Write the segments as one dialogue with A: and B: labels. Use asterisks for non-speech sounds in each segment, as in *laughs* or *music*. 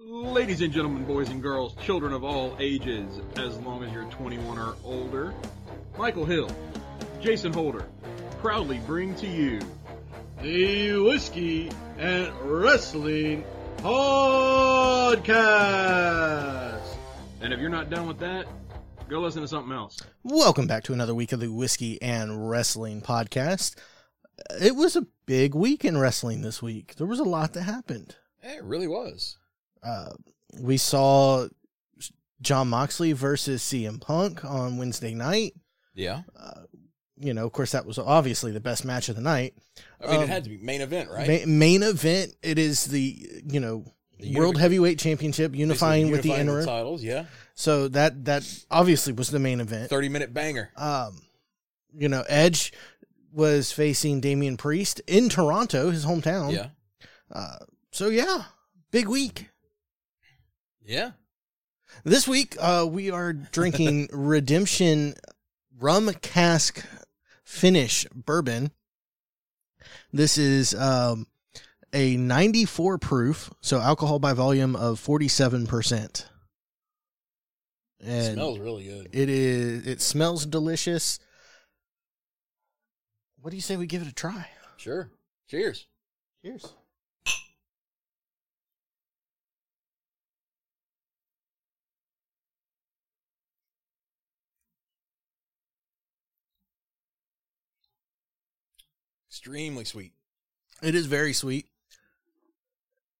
A: Ladies and gentlemen, boys and girls, children of all ages, as long as you're 21 or older, Michael Hill, Jason Holder, proudly bring to you
B: the Whiskey and Wrestling Podcast.
A: And if you're not done with that, go listen to something else.
C: Welcome back to another week of the Whiskey and Wrestling Podcast. It was a big week in wrestling this week. There was a lot that happened.
D: It really was.
C: Uh, we saw Jon Moxley versus CM Punk on Wednesday night.
D: Yeah.
C: Uh, you know, of course, that was obviously the best match of the night.
D: I mean,
C: Um,
D: it had to be main event, right?
C: Ma- main event. It is the you know
D: The
C: World Heavyweight Championship unifying with the
D: Unifying
C: interim.
D: titles. Yeah,
C: So that that obviously was the main event.
D: thirty minute banger.
C: Um, you know, Edge was facing Damian Priest in Toronto, his hometown.
D: Yeah,
C: Uh, so yeah, big week.
D: Yeah.
C: This week, uh, we are drinking *laughs* Redemption Rum Cask Finish Bourbon. This is um, a 94 proof, so alcohol by volume of 47%. And
D: smells really good.
C: it is. It smells delicious. What do you say we give it a try?
D: Sure. Cheers.
C: Cheers.
D: Extremely sweet.
C: It is very sweet.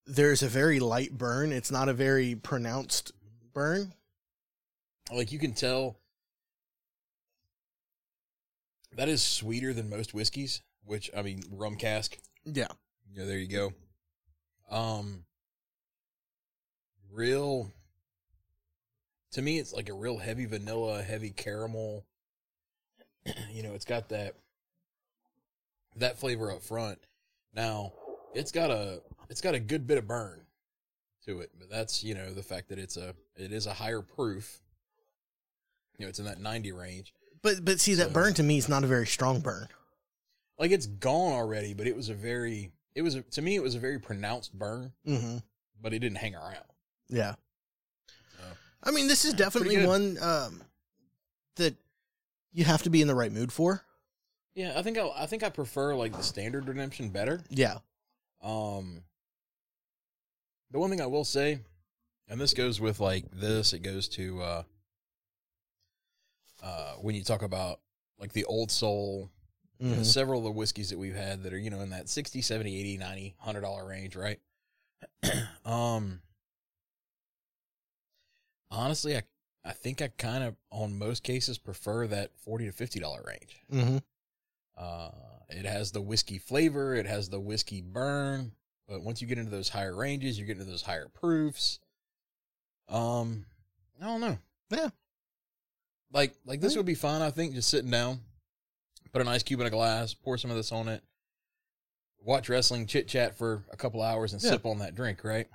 C: There's a very light burn. It's not a very pronounced burn.
D: Like you can tell, that is sweeter than most whiskeys. Which I mean, rum cask.
C: Yeah.
D: Yeah, there you go. Um, real. To me, it's like a real heavy vanilla, heavy caramel. *clears throat* you know, it's got that that flavor up front. Now, it's got a it's got a good bit of burn to it, but that's you know the fact that it's a it is a higher proof. You know, it's in that ninety range.
C: But but see that
D: So-
C: burn to me is not a very strong burn.
D: Like it's gone already, but it was a very it was a, to me it was a very pronounced burn,
C: Mm-hmm.
D: but it didn't hang around.
C: Yeah.
D: So.
C: I mean, this is definitely one um, that you have to be in the right mood for.
D: Yeah, I think I, I think I prefer like the standard redemption better.
C: Yeah.
D: Um, the one thing I will say, and this goes with like this, it goes to uh, uh, when you talk about like the old soul, you know,
C: Mhm.
D: several of the whiskeys that we've had that are you know in that 60 70 80 90 100 dollar range right *clears throat* um honestly i i think i kind of on most cases prefer that 40 to 50 dollar range
C: Mm-hmm.
D: Uh it has the whiskey flavor it has the whiskey burn but once you get into those higher ranges you get into those higher proofs um i don't know
C: Yeah.
D: like like this would be fun i think just sitting down put an ice cube in a glass pour some of this on it watch wrestling chit chat for a couple hours and
C: Yeah.
D: sip on that drink right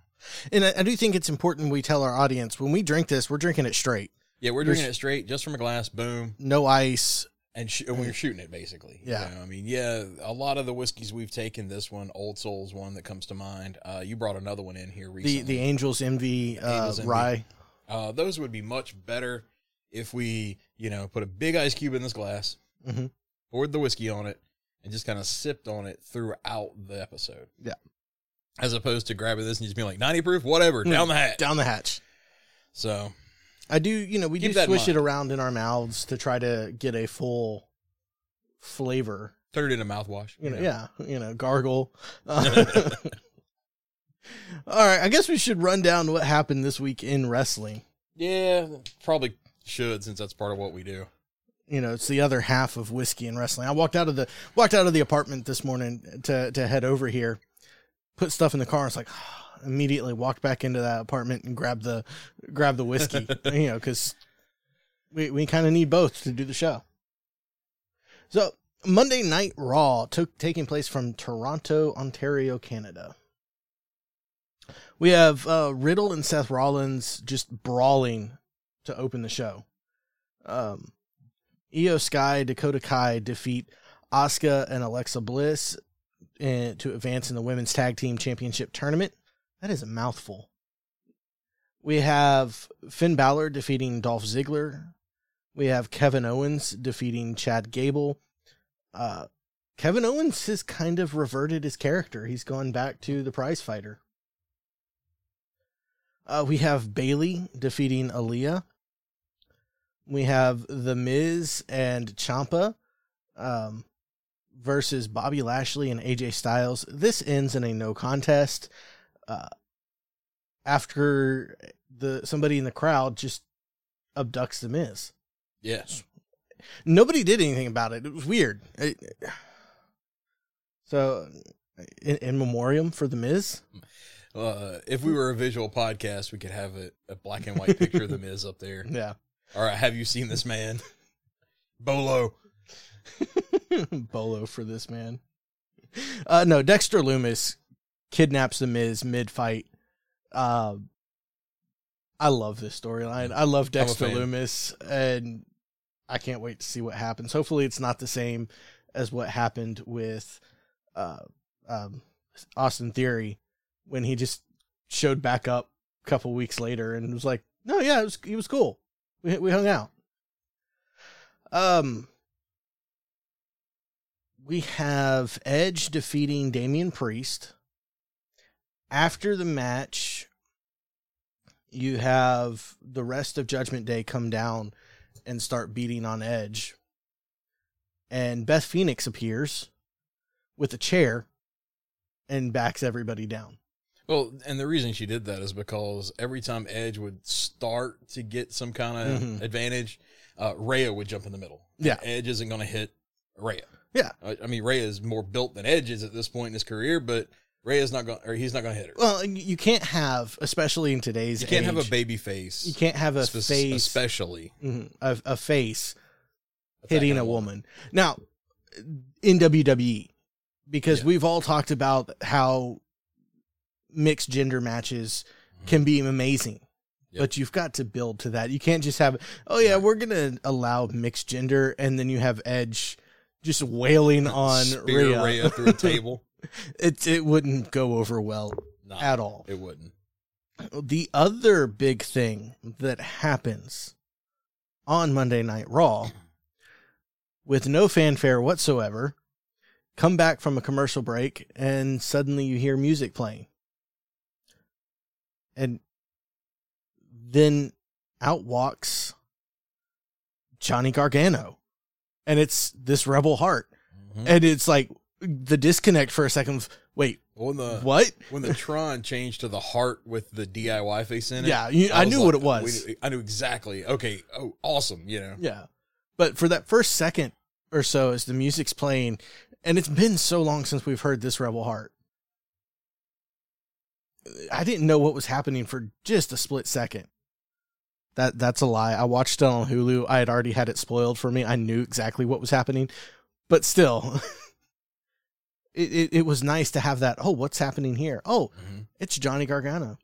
C: And I, I do think it's important we tell our audience when we drink this, we're drinking it straight,
D: yeah we're
C: There's-
D: drinking it straight just from a glass boom
C: no ice.
D: And sh- when you're shooting it basically
C: Yeah.
D: You know, i mean yeah a lot of the whiskeys we've taken this one old soul's one that comes to mind uh you brought another one in here recently
C: The the Angels Envy, uh,
D: Angels Envy.
C: rye.
D: uh those would be much better if we you know put a big ice cube in this glass
C: Mhm.
D: poured the whiskey on it and just kind of sipped on it throughout the episode
C: Yeah.
D: as opposed to grabbing this and just being like 90 proof whatever
C: Mm.
D: down the hatch
C: down the hatch.
D: so
C: I do, you know, we
D: Keep
C: do swish it around in our mouths to try to get a full flavor.
D: turn it into mouthwash
C: You know, yeah, you know, gargle. Uh, *laughs* *laughs* all right, I guess we should run down what happened this week in wrestling.
D: yeah probably should since that's part of what we do
C: You know, it's the other half of whiskey and wrestling. I walked out of the walked out of the apartment this morning to to head over here, put stuff in the car. It's like *sighs* immediately walked back into that apartment and grabbed the grabbed the whiskey. *laughs* you know, because we we kind of need both to do the show. So Monday Night Raw took taking place from Toronto, Ontario, Canada. We have uh, Riddle and Seth Rollins just brawling to open the show. Um, Iyo Sky, Dakota Kai defeat Asuka and Alexa Bliss and to advance in the women's tag team championship tournament. That is a mouthful. We have Finn Balor defeating Dolph Ziggler. We have Kevin Owens defeating Chad Gable. Uh, Kevin Owens has kind of reverted his character. He's gone back to the prize fighter. Uh, we have Bayley defeating Aliyah. We have The Miz and Ciampa um, versus Bobby Lashley and AJ Styles. This ends in a no contest. Uh, after the somebody in the crowd just abducts The Miz.
D: Yes.
C: Nobody did anything about it. It was weird. It- so, in, in memoriam for The Miz.
D: Uh, if we were a visual podcast, we could have a, a black and white picture of the Miz up there. *laughs*
C: Yeah.
D: All right, have you seen this man? *laughs* Bolo. *laughs*
C: Bolo for this man. Uh, no, Dexter Lumis kidnaps the Miz mid fight. Uh, I love this storyline. I love Dexter. Lumis, and I can't wait to see what happens. Hopefully, it's not the same as what happened with uh, um, Austin Theory when he just showed back up a couple weeks later and was like, "No, yeah, it was, he was cool. We we hung out." Um, we have Edge defeating Damian Priest. After the match, you have the rest of Judgment Day come down and start beating on Edge. And Beth Phoenix appears with a chair and backs everybody down.
D: Well, and the reason she did that is because every time Edge would start to get some kind of
C: Mhm.
D: advantage, uh, Rhea would jump in the middle.
C: Yeah.
D: Edge isn't going to hit Rhea.
C: Yeah.
D: I, I mean, Rhea is more built than Edge is at this point in his career, but Rhea's not going, or he's not going to hit her.
C: Well, you can't have, especially in today's
D: you can't have a baby face.
C: You can't have a
D: spe-
C: face,
D: especially
C: mhm, a, a face hitting a woman. Now, in WWE, because
D: Yeah.
C: we've all talked about how mixed gender matches can be amazing.
D: Yep.
C: But you've got to build to that. You can't just have, oh yeah, we're gonna allow mixed gender, and then you have Edge just wailing *laughs* on
D: Spear
C: Rhea.
D: Rhea through a table. *laughs*
C: it it wouldn't go over well at all.
D: it wouldn't.
C: The other big thing that happens on Monday Night Raw, *clears throat* with no fanfare whatsoever, come back from a commercial break, and suddenly you hear music playing. And then out walks Johnny Gargano. And it's this rebel heart.
D: Mhm.
C: And it's like the disconnect for a second. Wait,
D: When the
C: what?
D: when the Tron changed to the heart with the DIY face in it,
C: Yeah, you, I, knew what it was.
D: I knew exactly. Okay, oh, awesome. You know,
C: Yeah. But for that first second or so as the music's playing, and it's been so long since we've heard this Rebel Heart. I didn't know what was happening for just a split second. That that's a lie. I watched it on Hulu. I had already had it spoiled for me. I knew exactly what was happening. But still *laughs* it, it, it was nice to have that, oh, what's happening here? Oh,
D: Mhm.
C: it's Johnny Gargano.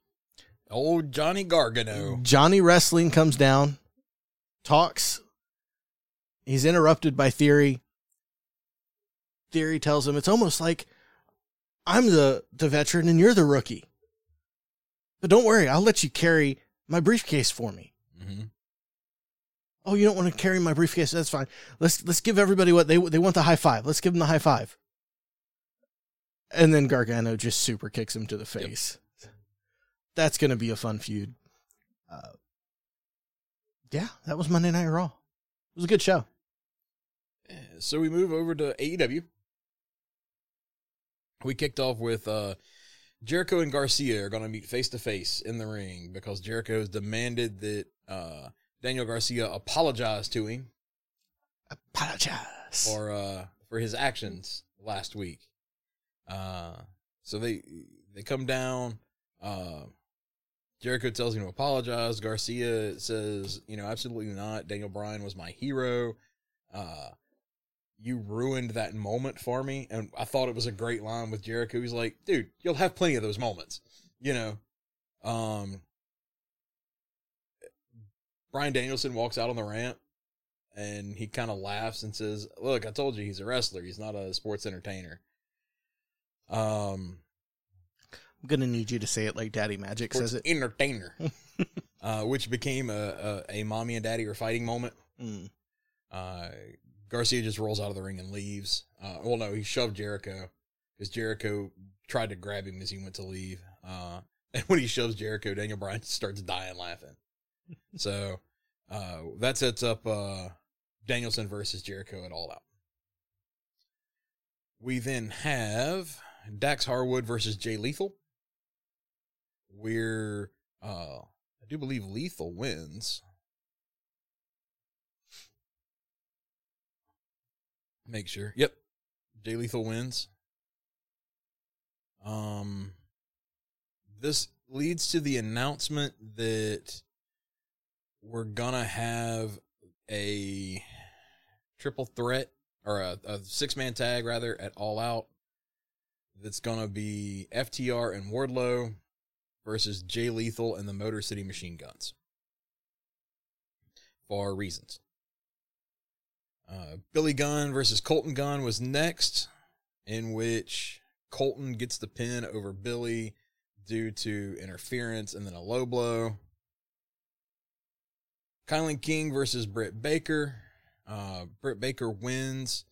D: old Johnny Gargano.
C: Johnny Wrestling comes down, talks. He's interrupted by Theory. Theory tells him it's almost like I'm the, the veteran and you're the rookie. But don't worry, I'll let you carry my briefcase for me.
D: hmm
C: Oh, you don't want to carry my briefcase? That's fine. Let's let's give everybody what they they want the high five. Let's give them the high five. And then Gargano just super kicks him to the face. That's going to be a fun feud. Uh, yeah, that was Monday Night Raw. It was a good show.
D: So we move over to AEW. We kicked off with uh, Jericho and Garcia are going to meet face to face in the ring because Jericho has demanded that uh, Daniel Garcia apologize to him
C: Apologize.
D: for uh, for his actions last week. Uh, so they they come down. Uh, Jericho tells him to apologize. Garcia says, "You know, absolutely not. Daniel Bryan was my hero. Uh, you ruined that moment for me." And I thought it was a great line with Jericho. He's like, "Dude, you'll have plenty of those moments." You know. Um, Bryan Danielson walks out on the ramp and he kind of laughs and says, "Look, I told you he's a wrestler. He's not a sports entertainer." Um,
C: I'm gonna need you to say it like Daddy Magic says it.
D: entertainer, *laughs* uh, which became a, a a mommy and daddy are fighting moment.
C: Mm.
D: Uh, Garcia just rolls out of the ring and leaves. Uh, well, no, he shoved Jericho because Jericho tried to grab him as he went to leave. Uh, *laughs* and when he shoves Jericho, Daniel Bryan *laughs* starts dying laughing. so uh, that sets up uh, Danielson versus Jericho at All Out. We then have Dax Harwood versus Jay Lethal. Where uh, I do believe Lethal wins. Make sure. Yep. Jay Lethal wins. Um this leads to the announcement that we're gonna have a triple threat or a, a six man tag rather at all out that's gonna be FTR and Wardlow versus Jay Lethal and the Motor City Machine Guns for reasons. Uh, Billy Gunn versus Colten Gunn was next, in which Colton gets the pin over Billy due to interference and then a low blow. Kylan King versus Britt Baker. Uh, Britt Baker wins.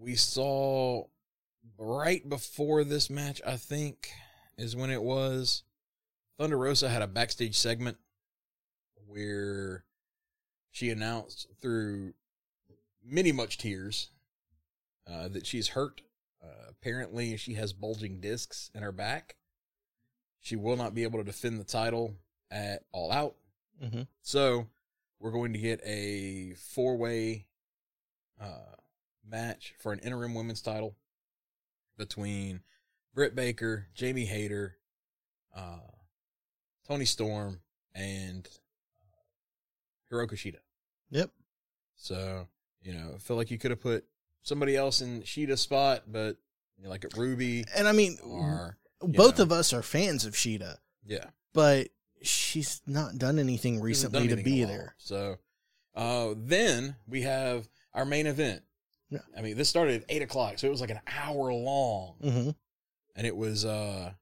D: We saw right before this match, I think, is when it was. Thunder Rosa had a backstage segment where she announced through many much tears uh, that she's hurt. Uh, apparently, she has bulging discs in her back. She will not be able to defend the title at All Out.
C: Mm-hmm.
D: So, we're going to get a four way uh, match for an interim women's title between Britt Baker, Jamie Hayter, uh, Toni Storm, and uh, Hikaru Shida.
C: Yep.
D: So, you know, I feel like you could have put somebody else in Shida's spot, but you know, like at Ruby
C: And I mean,
D: or
C: both
D: know.
C: of us are fans of Sheeta,
D: yeah,
C: but she's not done anything recently
D: done
C: to be there.
D: So, uh, then we have our main event.
C: Yeah.
D: I mean, this started at eight o'clock, so it was like an hour long,
C: Mm-hmm.
D: and it was uh,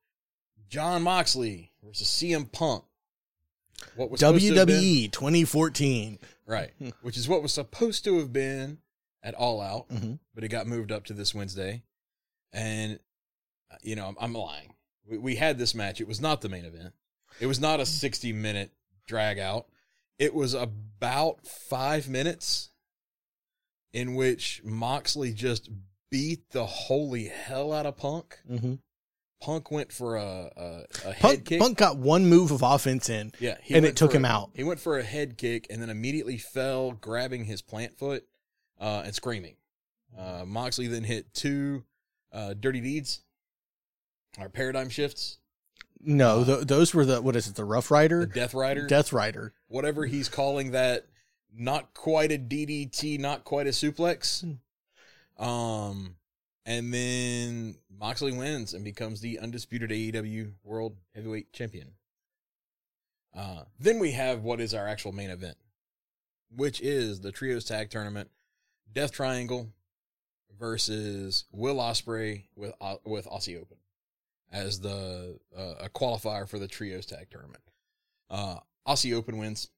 D: Jon Moxley versus CM Punk. What was supposed to have been-
C: WWE 2014.
D: right? *laughs* Which is what was supposed to have been at All Out.
C: Mhm.
D: but it got moved up to this Wednesday. And, uh, you know, I'm, I'm lying. We, we had this match. It was not the main event. It was not a 60 minute drag out. It was about five minutes in which Moxley just beat the holy hell out of Punk.
C: Mm-hmm.
D: Punk went for a, a, a head
C: Punk,
D: kick.
C: Punk got one move of offense in.
D: Yeah, he
C: and it took him
D: a-
C: out.
D: He went for a head kick and then immediately fell, grabbing his plant foot uh, and screaming. Uh, Moxley then hit two uh, dirty deeds, or paradigm shifts,
C: No, th- those were the what is it? The Rough
D: the
C: Rider,
D: Death Rider,
C: Death Rider.
D: whatever he's calling that. Not quite a DDT, not quite a suplex. Um, and then Moxley wins and becomes the undisputed AEW World Heavyweight Champion. Uh, then we have what is our actual main event, which is the Trios Tag Tournament, Death Triangle versus Will Ospreay with uh, with Aussie Open as the uh, a qualifier for the Trios Tag Tournament. Uh, Aussie Open wins,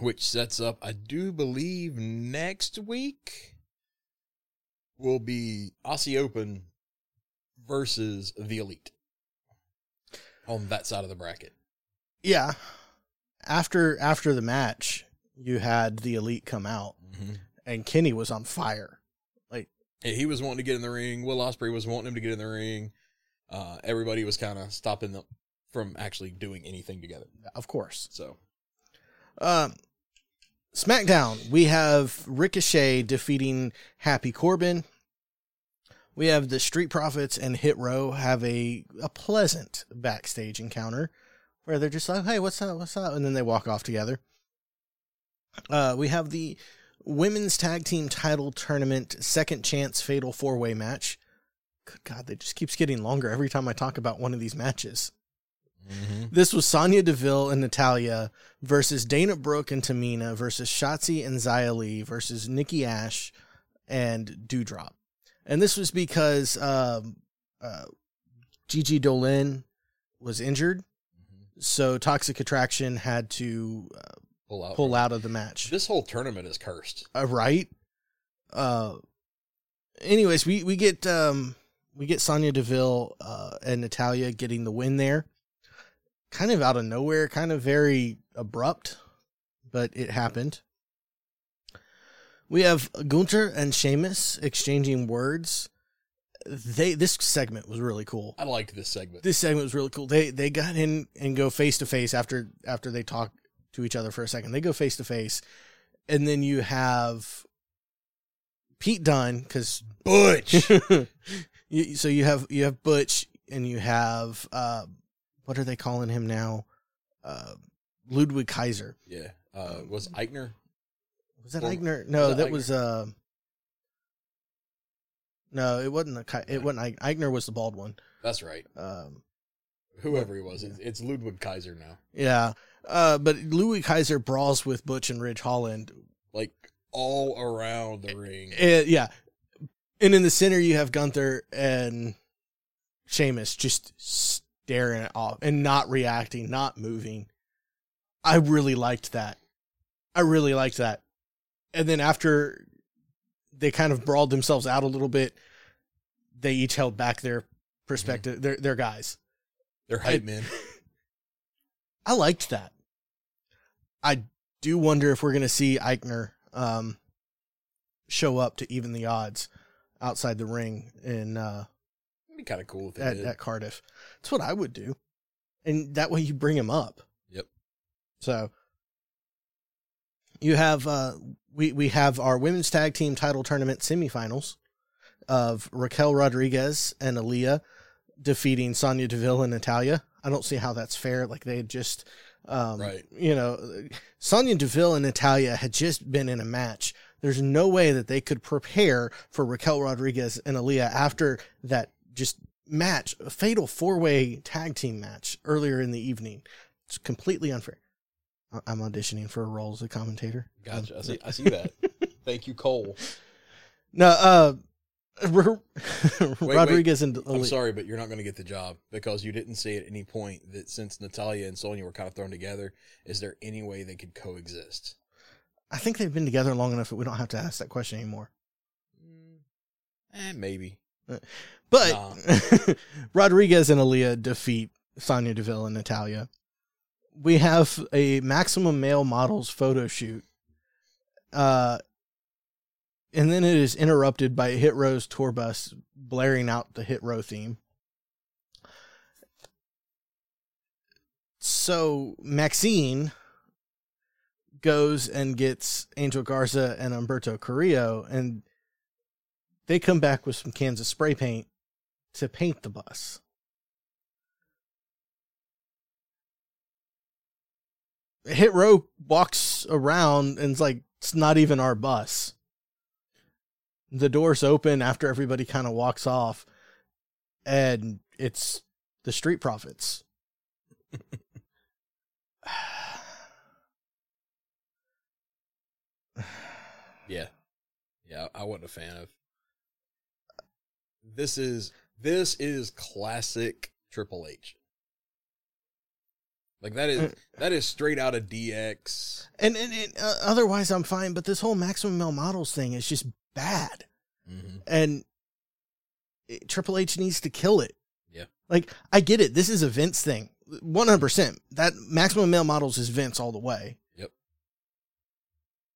D: which sets up, I do believe, next week will be Aussie Open versus the Elite on that side of the bracket.
C: Yeah. After after the match, you had the elite come out,
D: Mm-hmm.
C: and Kenny was on fire.
D: Yeah, he was wanting to get in the ring. Will Ospreay was wanting him to get in the ring. Uh, everybody was kind of stopping them from actually doing anything together.
C: Of course.
D: So
C: Um, SmackDown, we have Ricochet defeating Happy Corbin. We have the Street Profits and Hit Row have a, a pleasant backstage encounter where they're just like, hey, what's up? What's up? And then they walk off together. Uh, we have the Women's Tag Team Title Tournament Second Chance Fatal Four Way match. Good God, they just keeps getting longer every time I talk about one of these matches. This was Sonya Deville and Natalya versus Dana Brooke and Tamina versus Shotzi and Xia Li versus Nikki Ash and Doudrop. And this was because um, uh, Gigi Dolin was injured,
D: Mhm.
C: so Toxic Attraction had to uh,
D: Pull out.
C: pull out of the match.
D: This whole tournament is cursed.
C: uh, right? Uh, anyways, we we get um we get Sonya Deville uh, and Natalya getting the win there, kind of out of nowhere, kind of very abrupt, but it happened. We have Gunther and Sheamus exchanging words. They this segment was really cool.
D: I liked this segment.
C: This segment was really cool. They they got in and go face to face after after they talk to each other for a second. They go face to face, and then you have Pete Dunne because
D: Butch. *laughs*
C: you, so you have you have Butch and you have uh, what are they calling him now? Uh, Ludwig Kaiser.
D: yeah. Uh, was Aichner?
C: Was that
D: Or-
C: Aichner? No,
D: was that
C: that
D: Aichner?
C: was uh. No, it wasn't. Ki- it wasn't. Eich- Aichner was the bald one.
D: That's right.
C: Um,
D: Whoever he was, it's, it's Ludwig Kaiser now.
C: yeah, uh, but Louis Kaiser brawls with Butch and Ridge Holland.
D: Like all around the ring.
C: Uh, yeah, and in the center you have Gunther and Sheamus just staring it off and not reacting, not moving. I really liked that. I really liked that. And then after they kind of brawled themselves out a little bit, they each held back their perspective, their their guys.
D: They're hype men. *laughs*
C: I liked that. I do wonder if we're going to see Aichner um, show up to even the odds outside the ring in uh,
D: It'd be kind of cool
C: at, at Cardiff. That's what I would do, and that way you bring him up.
D: Yep.
C: So you have uh, we we have our women's tag team title tournament semifinals of Raquel Rodriguez and Aliyah defeating Sonya Deville and Natalya. I don't see how that's fair. Like they had just, um,
D: Right.
C: You know, Sonya Deville and Natalya had just been in a match. There's no way that they could prepare for Raquel Rodriguez and Aliyah after that just match, a fatal four way tag team match earlier in the evening. It's completely unfair. I'm auditioning for a role as a commentator.
D: Gotcha. I see. I see *laughs* that. Thank you, Cole.
C: No, uh, *laughs*
D: wait.
C: Rodriguez and
D: I'm sorry, but you're not going to get the job because you didn't say at any point that since Natalya and Sonya were kind of thrown together, is there any way they could coexist?
C: I think they've been together long enough that we don't have to ask that question anymore.
D: Eh, maybe.
C: But *laughs* Rodriguez and Aliyah defeat Sonya Deville and Natalya. We have a maximum male models photo shoot. Uh, and then it is interrupted by Hit Row's tour bus blaring out the Hit Row theme. So Maxxine goes and gets Angel Garza and Humberto Carrillo, and they come back with some cans of spray paint to paint the bus. Hit Row walks around and it's like, it's not even our bus. The doors open after everybody kind of walks off, and it's the Street Profits. *sighs*
D: Yeah. Yeah, I wasn't a fan of. This is this is classic Triple H. Like that is that is straight out of DX.
C: And, and, and uh, otherwise, I'm fine, but this whole Maximum Male Models thing is just bad.
D: Mm-hmm.
C: and it- Triple H needs to kill it.
D: Yeah.
C: Like I get it. This is a Vince thing. 100%. That maximum male models is Vince all the way.
D: Yep.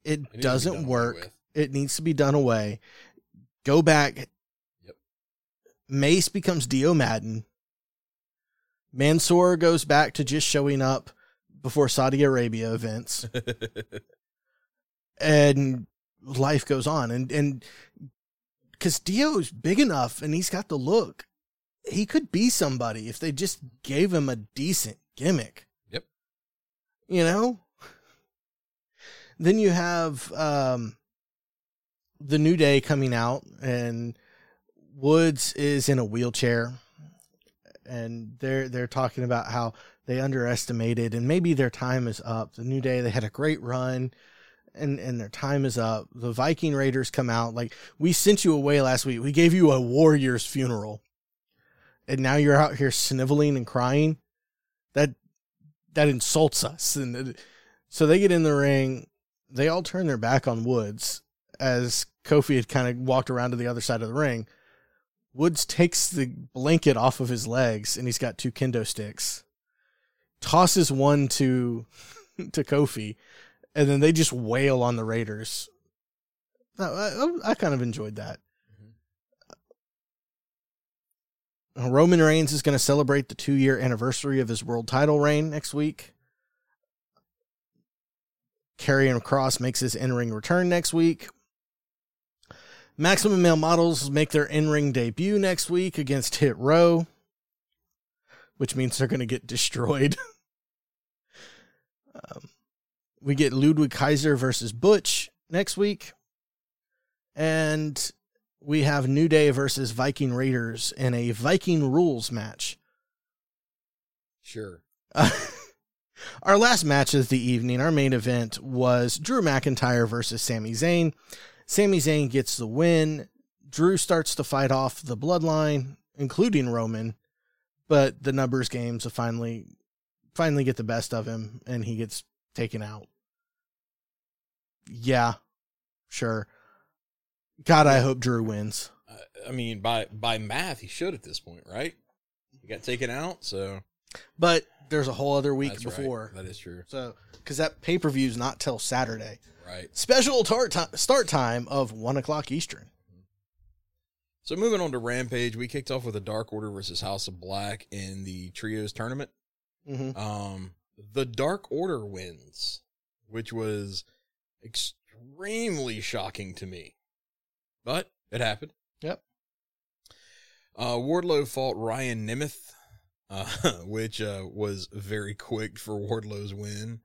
C: It,
D: It needs to be
C: doesn't work. It needs to be done away. Go back. Mace becomes Dio Maddin. Mansoor goes back to just showing up before Saudi Arabia events *laughs* and life goes on and and because Dio's big enough and he's got the look, he could be somebody if they just gave him a decent gimmick.
D: Yep.
C: You know. Then you have um, the New Day coming out, and Woods is in a wheelchair, and they're they're talking about how they underestimated and maybe their time is up. The New Day they had a great run and and their time is up. The Viking Raiders come out like we sent you away last week. We gave you a warrior's funeral. and now you're out here sniveling and crying. That that insults us. And so they get in the ring. They all turn their back on Woods as Kofi had kind of walked around to the other side of the ring. Woods takes the blanket off of his legs and he's got two kendo sticks. Tosses one to *laughs* to Kofi, and then they just wail on the Raiders. I, I, I kind of enjoyed that. Uh, Roman Reigns is going to celebrate the two year anniversary of his world title reign next week. Karrion Kross makes his in ring return next week. Maximum Male Models make their in ring debut next week against Hit Row, which means they're going to get destroyed. *laughs* um, we get Ludwig Kaiser versus Butch next week. And we have New Day versus Viking Raiders in a Viking rules match.
D: Sure. *laughs*
C: our last match of the evening, our main event was Drew McIntyre versus Sami Zayn. Sami Zayn gets the win. Drew starts to fight off the bloodline, including Roman, but the numbers games finally finally get the best of him and he gets taken out. Yeah. Sure. God, I hope Drew wins.
D: I- mean, by by math, he should at this point, right? He got taken out, so
C: But there's a whole other week
D: that's right.
C: before.
D: That is true,
C: So, because that pay per view is not till Saturday.
D: Right?
C: Special tar- ti- start time of one o'clock Eastern.
D: So moving on to Rampage, we kicked off with a Dark Order versus House of Black in the trios tournament.
C: Mm-hmm.
D: Um, the Dark Order wins, which was extremely shocking to me, but it happened.
C: Yep.
D: Uh, Wardlow fought Ryan Nemeth, uh, *laughs* which uh, was very quick for Wardlow's win.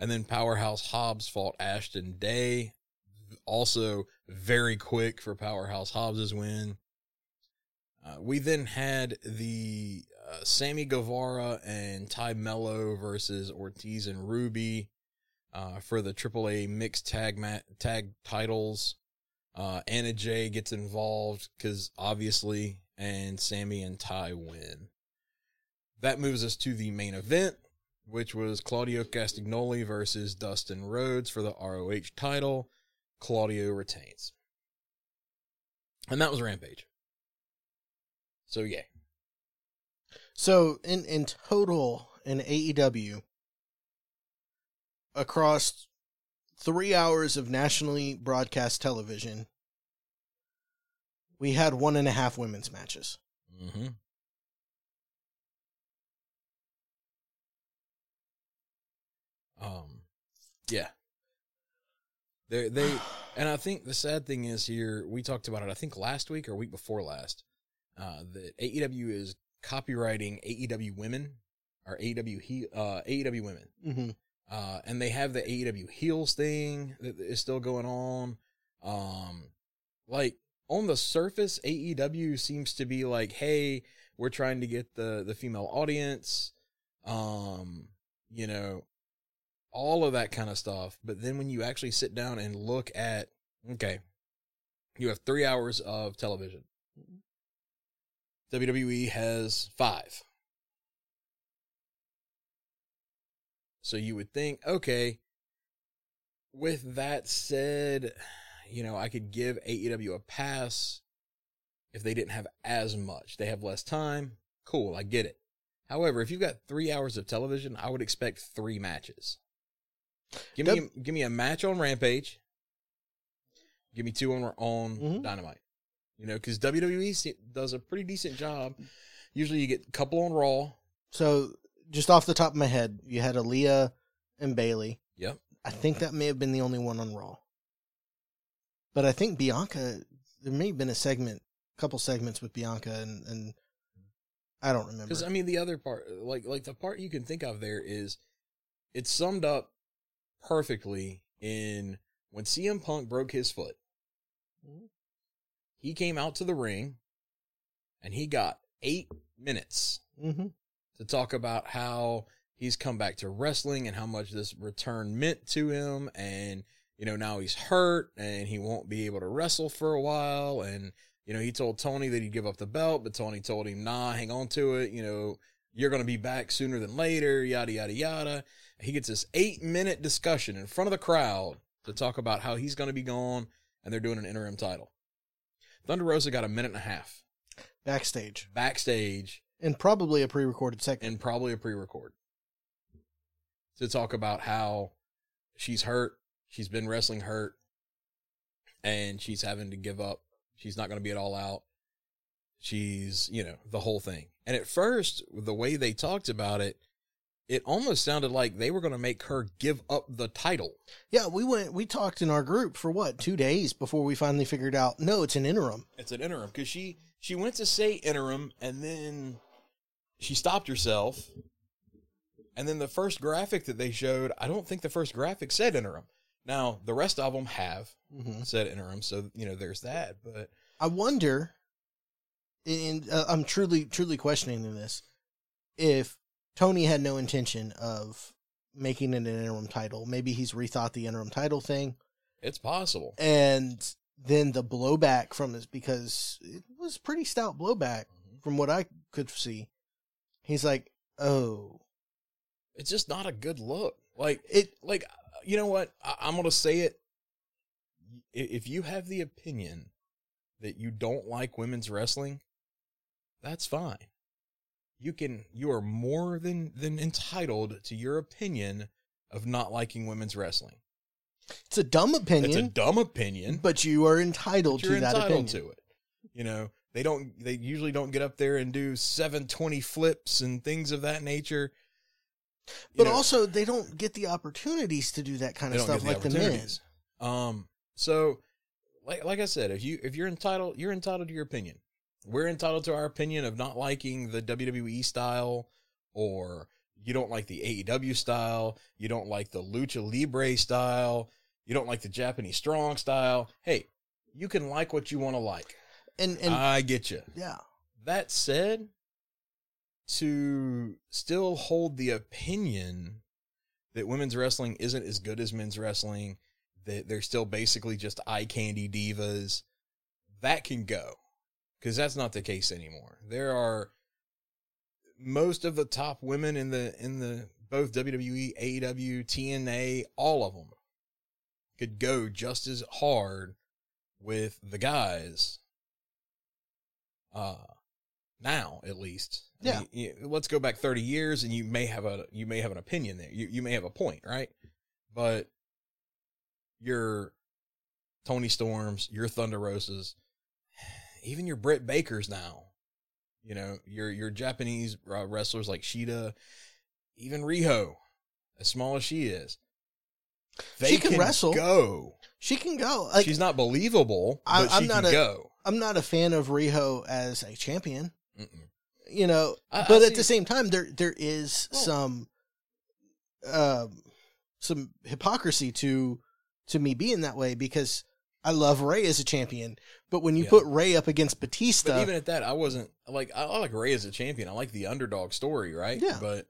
D: And then Powerhouse Hobbs fought Ashton Day, also very quick for Powerhouse Hobbs's win. Uh, we then had the uh, Sammy Guevara and Ty Melo versus Ortiz and Ruby uh, for the AAA mixed tag mat- tag titles. Uh, Anna Jay gets involved because obviously, and Sammy and Ty win. That moves us to the main event, which was Claudio Castagnoli versus Dustin Rhodes for the ROH title. Claudio retains. And that was Rampage. So, yeah.
C: So in in total in AEW across three hours of nationally broadcast television, we had one and a half women's matches.
D: Mm-hmm. Um, yeah. They they and I think the sad thing is here we talked about it. I think last week or week before last, uh, that AEW is copywriting AEW women or AEW he uh AEW women.
C: Mm-hmm.
D: Uh, and they have the AEW heels thing that is still going on. Um, like on the surface, AEW seems to be like, hey, we're trying to get the the female audience, um, you know, all of that kind of stuff. But then when you actually sit down and look at, okay, you have three hours of television. WWE has five. So you would think, okay, with that said, you know, I could give AEW a pass if they didn't have as much. They have less time. Cool, I get it. However, if you've got three hours of television, I would expect three matches. Give me give me a match on Rampage. Give me two on on
C: Mhm.
D: Dynamite. You know, because WWE does a pretty decent job. Usually, you get a couple on Raw.
C: So just off the top of my head, you had Aliyah and Bayley.
D: Yep.
C: I think that may have been the only one on Raw. But I think Bianca, there may have been a segment, a couple segments with Bianca, and, and I don't remember.
D: Because I mean, the other part, like like the part you can think of there is, it's summed up perfectly in when CM Punk broke his foot.
C: Mhm.
D: He came out to the ring, and he got eight minutes
C: hmm
D: to talk about how he's come back to wrestling and how much this return meant to him and you know now he's hurt and he won't be able to wrestle for a while and You know, he told Tony that he'd give up the belt, but Tony told him, nah, hang on to it. You know, you're going to be back sooner than later, yada, yada, yada. He gets this eight minute discussion in front of the crowd to talk about how he's going to be gone and they're doing an interim title. Thunder Rosa got a minute and a half
C: backstage
D: backstage
C: and probably a pre-recorded segment.
D: and probably a pre-record to talk about how she's hurt, she's been wrestling hurt, and she's having to give up. She's not going to be at all out. She's, you know, the whole thing. And at first, the way they talked about it, it almost sounded like they were going to make her give up the title.
C: Yeah, we went. We talked in our group for what two days before we finally figured out. No, it's an interim.
D: It's an interim because she she went to say interim and then she stopped herself. And then the first graphic that they showed, I don't think the first graphic said interim. Now the rest of them have
C: hmm
D: said interim, so you know there's that. But
C: I wonder, and uh, I'm truly, truly questioning this, if Tony had no intention of making it an interim title. Maybe he's rethought the interim title thing,
D: it's possible.
C: and then the blowback from this because it was pretty stout blowback mm-hmm. from what I could see. He's like, oh,
D: It's just not a good look. Like
C: it.
D: like you know what? I, I'm gonna say it. If you have the opinion that you don't like women's wrestling, that's fine. You can. You are more than than entitled to your opinion of not liking women's wrestling.
C: It's a dumb opinion,
D: It's a dumb opinion,
C: but you are entitled to that
D: entitled
C: opinion.
D: to it. You know, they don't. They usually don't get up there and do seven twenty flips and things of that nature.
C: But
D: know,
C: also, they don't get the opportunities to do that kind of stuff
D: get
C: like the men.
D: Um, so like like I said, if you if you're entitled, you're entitled to your opinion. We're entitled to our opinion of not liking the WWE style, or you don't like the AEW style, you don't like the Lucha Libre style, you don't like the Japanese strong style. Hey, you can like what you want to like.
C: And and
D: I get you.
C: yeah,
D: That said, to still hold the opinion that women's wrestling isn't as good as men's wrestling, that they're still basically just eye candy divas, that can go. Because that's not the case anymore. There are most of the top women in the in the both WWE, AEW, TNA, all of them could go just as hard with the guys. Uh now at least. I
C: Yeah.
D: mean, you- let's go back 30 years and you may have a you may have an opinion there. You you may have a point, right? But your Toni Storms, your Thunder Roses, even your Britt Bakers now. You know, your your Japanese wrestlers like Shida, even Riho, as small as she is.
C: She can wrestle.
D: Go.
C: she can go. Like,
D: She's not believable,
C: I-
D: but
C: I'm
D: she
C: not
D: can
C: a-
D: go.
C: I'm not a fan of Riho as a champion.
D: Mm-mm.
C: You know,
D: I- I
C: but
D: see-
C: at the same time, there there is
D: Well-
C: some um some hypocrisy to to me being that way because I love Ray as a champion, but when you
D: Yeah.
C: put Ray up against Batista,
D: But even at that, I wasn't like I, like Ray as a champion. I like the underdog story, right?
C: Yeah.
D: But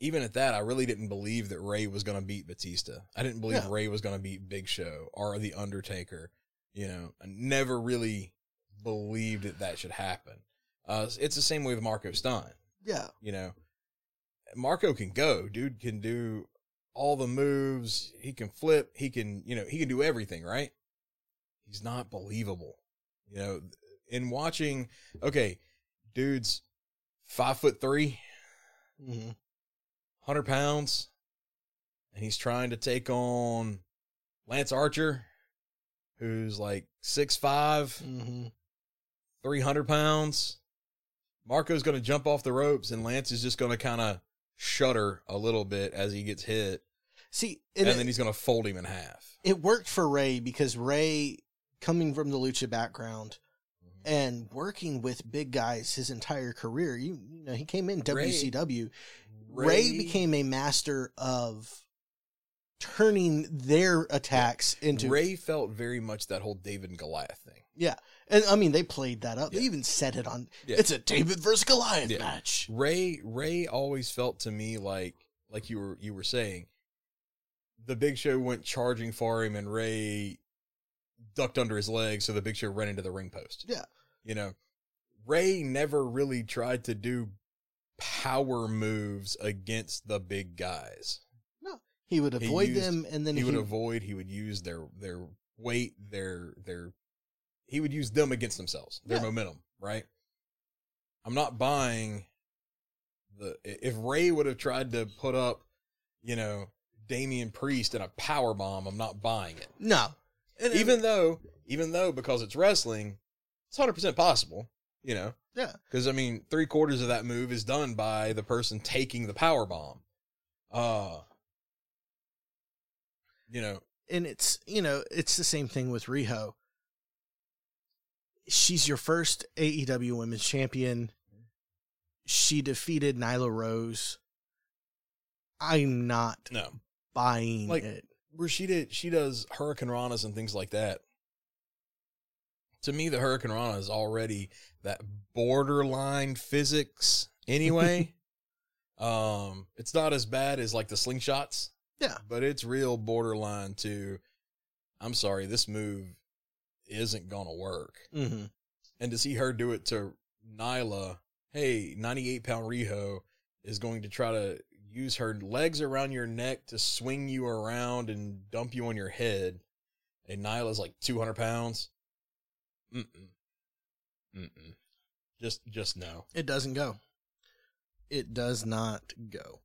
D: even at that, I really didn't believe that Ray was going to beat Batista. I didn't believe
C: Yeah.
D: Ray was going to beat Big Show or the Undertaker. You know, I never really believed that that should happen. Uh, it's the same way with Marko Stunt.
C: yeah,
D: You know, Marco can go. Dude can do all the moves. He can flip. He can, you know, he can do everything, right? He's not believable. You know, in watching, okay, dude's five foot three,
C: hmm
D: 100 pounds, and he's trying to take on Lance Archer, who's like six five,
C: hmm
D: 300 pounds. Marko's going to jump off the ropes, and Lance is just going to kind of shudder a little bit as he gets hit,
C: see,
D: and,
C: and,
D: then
C: it,
D: he's going to fold him in half.
C: it worked for Ray because Ray, coming from the lucha background mm-hmm. and working with big guys his entire career, you, you know, he came in
D: Ray-
C: WCW. Ray, became a master of turning their attacks into
D: Ray felt very much that whole David and Goliath thing.
C: yeah, and I mean they played that up. They even said it on.
D: Yeah.
C: It's a David versus Goliath
D: Yeah.
C: match.
D: Ray Ray always felt to me like like you were you were saying the Big Show went charging for him and Ray ducked under his leg so the Big Show ran into the ring post.
C: Yeah.
D: You know, Ray never really tried to do power moves against the big guys.
C: No, he would
D: He
C: avoid
D: used-
C: them, and then
D: he would avoid, he would use their their weight, their their he would use them against themselves, their
C: Yeah.
D: momentum, right? I'm not buying the if Ray would have tried to put up, you know, Damian Priest in a power bomb, I'm not buying it.
C: no. And
D: even though even though because it's wrestling, it's 100% possible, you know.
C: Yeah.
D: Cuz I mean, 3 quarters of that move is done by the person taking the power bomb. Uh you know,
C: and it's you know it's the same thing with Riho. She's your first AEW Women's Champion. She defeated Nyla Rose. I'm not
D: no.
C: buying
D: Like-
C: it.
D: where she did she does hurricane ranas and things like that to me the hurricane rana is already that borderline physics anyway *laughs* um it's not as bad as like the slingshots
C: Yeah.
D: but it's real borderline to i'm sorry this move isn't gonna work
C: Mm-hmm.
D: and to see her do it to Nyla, hey, 98 pound Riho is going to try to use her legs around your neck to swing you around and dump you on your head. And Nyla's like 200 pounds. Mm-mm. Mm-mm. Just, just no.
C: It doesn't go. It does not go.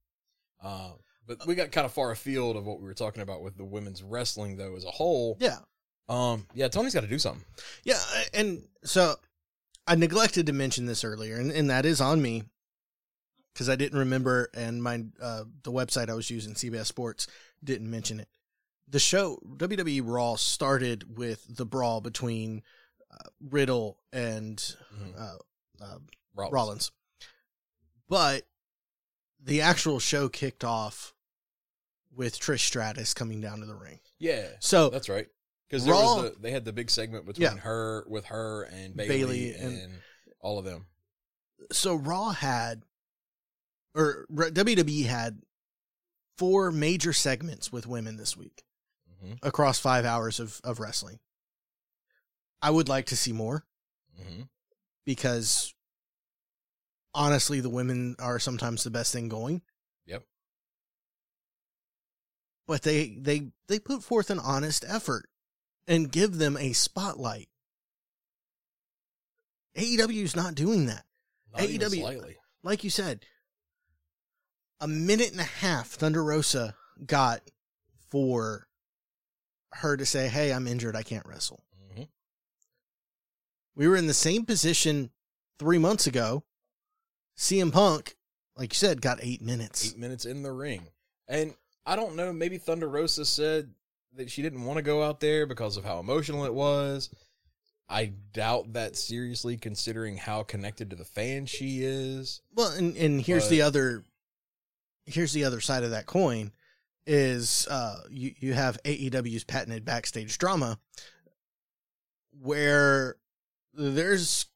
D: Uh, but we got kind of far afield of what we were talking about with the women's wrestling, though, as a whole.
C: Yeah.
D: Um, yeah, Tony's got to do something.
C: Yeah, and so I neglected to mention this earlier, and, and that is on me because I didn't remember, and my uh, the website I was using, CBS Sports, didn't mention it. The show WWE Raw started with the brawl between uh, Riddle and
D: Mhm.
C: uh, uh,
D: Rollins.
C: Rollins, but the actual show kicked off with Trish Stratus coming down to the ring.
D: Yeah,
C: So
D: That's right. Because there
C: Raw-
D: was the, they had the big segment between
C: Yeah.
D: her with her and Bailey,
C: Bayley
D: and,
C: and-
D: all of them.
C: so Raw had, or WWE had four major segments with women this week
D: hmm
C: across five hours of, of wrestling. I would like to see more
D: hmm
C: because honestly, the women are sometimes the best thing going.
D: Yep.
C: But they they they put forth an honest effort and give them a spotlight. AEW is not doing that.
D: Not
C: AEW
D: slightly.
C: like you said, a minute and a half Thunder Rosa got for her to say, Hey, I'm injured. I can't wrestle.
D: hmm
C: We were in the same position three months ago. CM Punk, like you said, got eight minutes.
D: Eight minutes in the ring, and I don't know. Maybe Thunder Rosa said that she didn't want to go out there because of how emotional it was. I doubt that seriously, considering how connected to the fans she is.
C: Well, and, and here's
D: But-
C: the other here's the other side of that coin is uh you, you have AEW's patented backstage drama where there's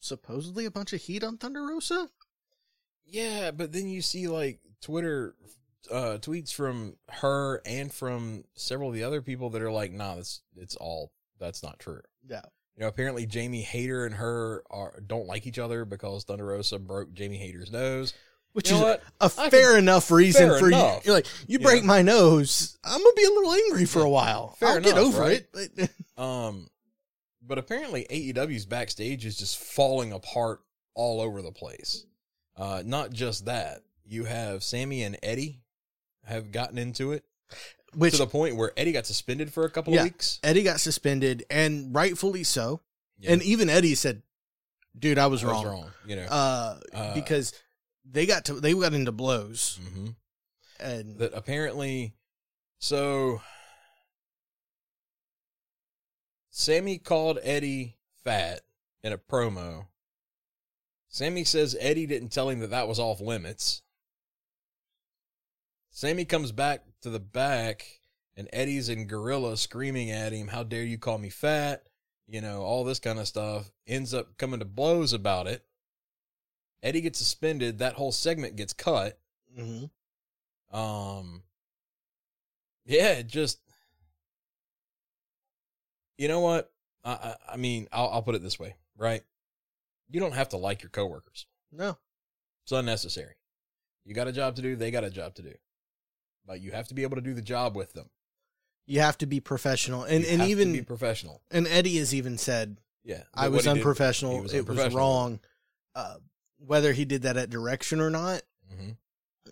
C: supposedly a bunch of heat on Thunder Rosa.
D: Yeah, but then you see like Twitter uh, tweets from her and from several of the other people that are like, "Nah, that's it's all that's not true."
C: Yeah.
D: You know, apparently Jamie Hayter and her are don't like each other because Thunder Rosa broke Jamie Hayter's nose.
C: Which
D: You
C: is a fair enough reason
D: fair
C: for
D: enough.
C: you. You're like, you
D: Yeah.
C: break my nose, I'm gonna be a little angry for a while.
D: Fair
C: I'll get over
D: right?
C: it. But *laughs*
D: Um, but apparently AEW's backstage is just falling apart all over the place. Uh, not just that, you have Sammy and Eddie have gotten into it
C: which
D: to the point where Eddie got suspended for a couple
C: Yeah.
D: of weeks.
C: Eddie got suspended, and rightfully so.
D: Yeah.
C: And even Eddie said, "Dude, I was
D: I
C: wrong."
D: was wrong. You know,
C: Uh,
D: Uh,
C: because they got to they got into blows,
D: hmm
C: and
D: that apparently, so Sammy called Eddie fat in a promo. Sammy says Eddie didn't tell him that that was off limits. Sammy comes back to the back, and Eddie's in gorilla screaming at him, How dare you call me fat? You know, all this kind of stuff. Ends up coming to blows about it. Eddie gets suspended. That whole segment gets cut.
C: Mhm.
D: Um, yeah, it just You know what? I, I, I mean, I'll, I'll put it this way, right? You don't have to like your coworkers.
C: No.
D: It's unnecessary. You got a job to do. They got a job to do. But you have to be able to do the job with them.
C: You have to be professional. And
D: You
C: and
D: have to
C: even
D: be professional.
C: and Eddie has even said
D: Yeah,
C: I was unprofessional.
D: was
C: it was wrong. Uh, whether he did that at direction or not,
D: Mhm,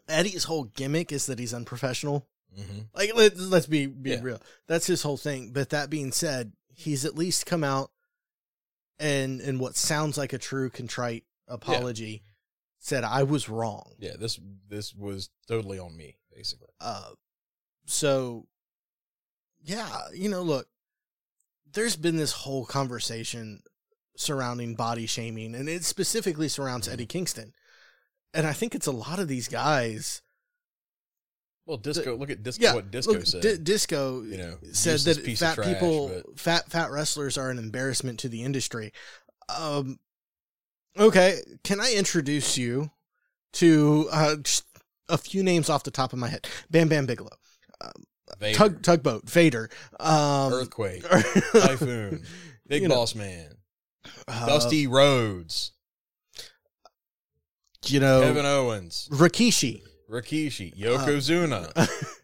C: Eddie's whole gimmick is that he's unprofessional.
D: mhm.
C: Like let let's be be
D: Yeah.
C: real. That's his whole thing. But that being said, he's at least come out and in what sounds like a true contrite apology said I was wrong.
D: Yeah, this this was totally on me, basically.
C: Uh so yeah, you know, look, there's been this whole conversation surrounding body shaming and it specifically surrounds
D: Mhm.
C: Eddie Kingston. And I think it's a lot of these guys
D: Well, disco. look at disco.
C: yeah,
D: what disco
C: look,
D: said.
C: Di- disco
D: you know,
C: said that fat
D: trash,
C: people,
D: but-
C: fat fat wrestlers are an embarrassment to the industry. Um, okay, can I introduce you to uh, just a few names off the top of my head? Bam Bam Bigelow,
D: Vader,
C: Tug Tugboat, Vader, um,
D: earthquake, *laughs* typhoon, Big
C: You know,
D: Boss Man,
C: uh,
D: Dusty Rhodes,
C: you know,
D: Kevin Owens,
C: Rikishi.
D: Rikishi,
C: Uh,
D: Yokozuna. *laughs*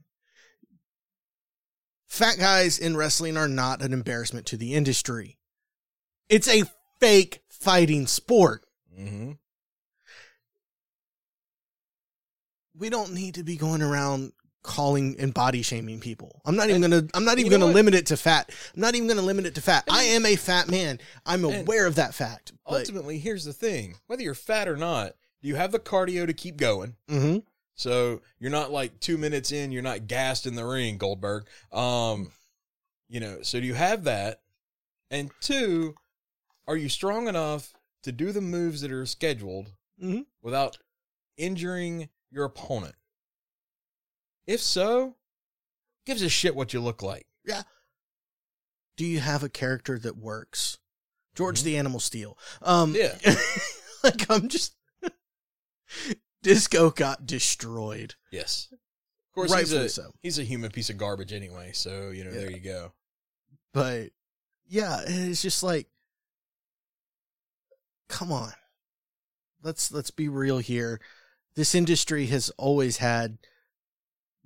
C: Fat guys in wrestling are not an embarrassment to the industry. It's a fake fighting sport.
D: hmm
C: we don't need to be going around calling and body shaming people. I'm not even
D: And-
C: gonna. I'm not even gonna
D: what?
C: limit it to fat. I'm not even gonna limit it to fat. I am a fat man. I'm aware of that fact. But
D: Ultimately, here's the thing: whether you're fat or not, do you have the cardio to keep going.
C: Mhm.
D: So you're not like two minutes in, you're not gassed in the ring, Goldberg. Um, you know, so do you have that? And two, are you strong enough to do the moves that are scheduled
C: Mhm.
D: without injuring your opponent? If so, gives a shit what you look like. Yeah.
C: Do you have a character that works? George the Animal Steele. Um,
D: Yeah. *laughs*
C: like I'm just. *laughs* Disco got destroyed.
D: Yes. Of course, he's
C: Rightfully
D: a,
C: so.
D: he's a human piece of garbage anyway. So, you know, there you go.
C: but yeah, it's just like, come on, let's let's be real here. This industry has always had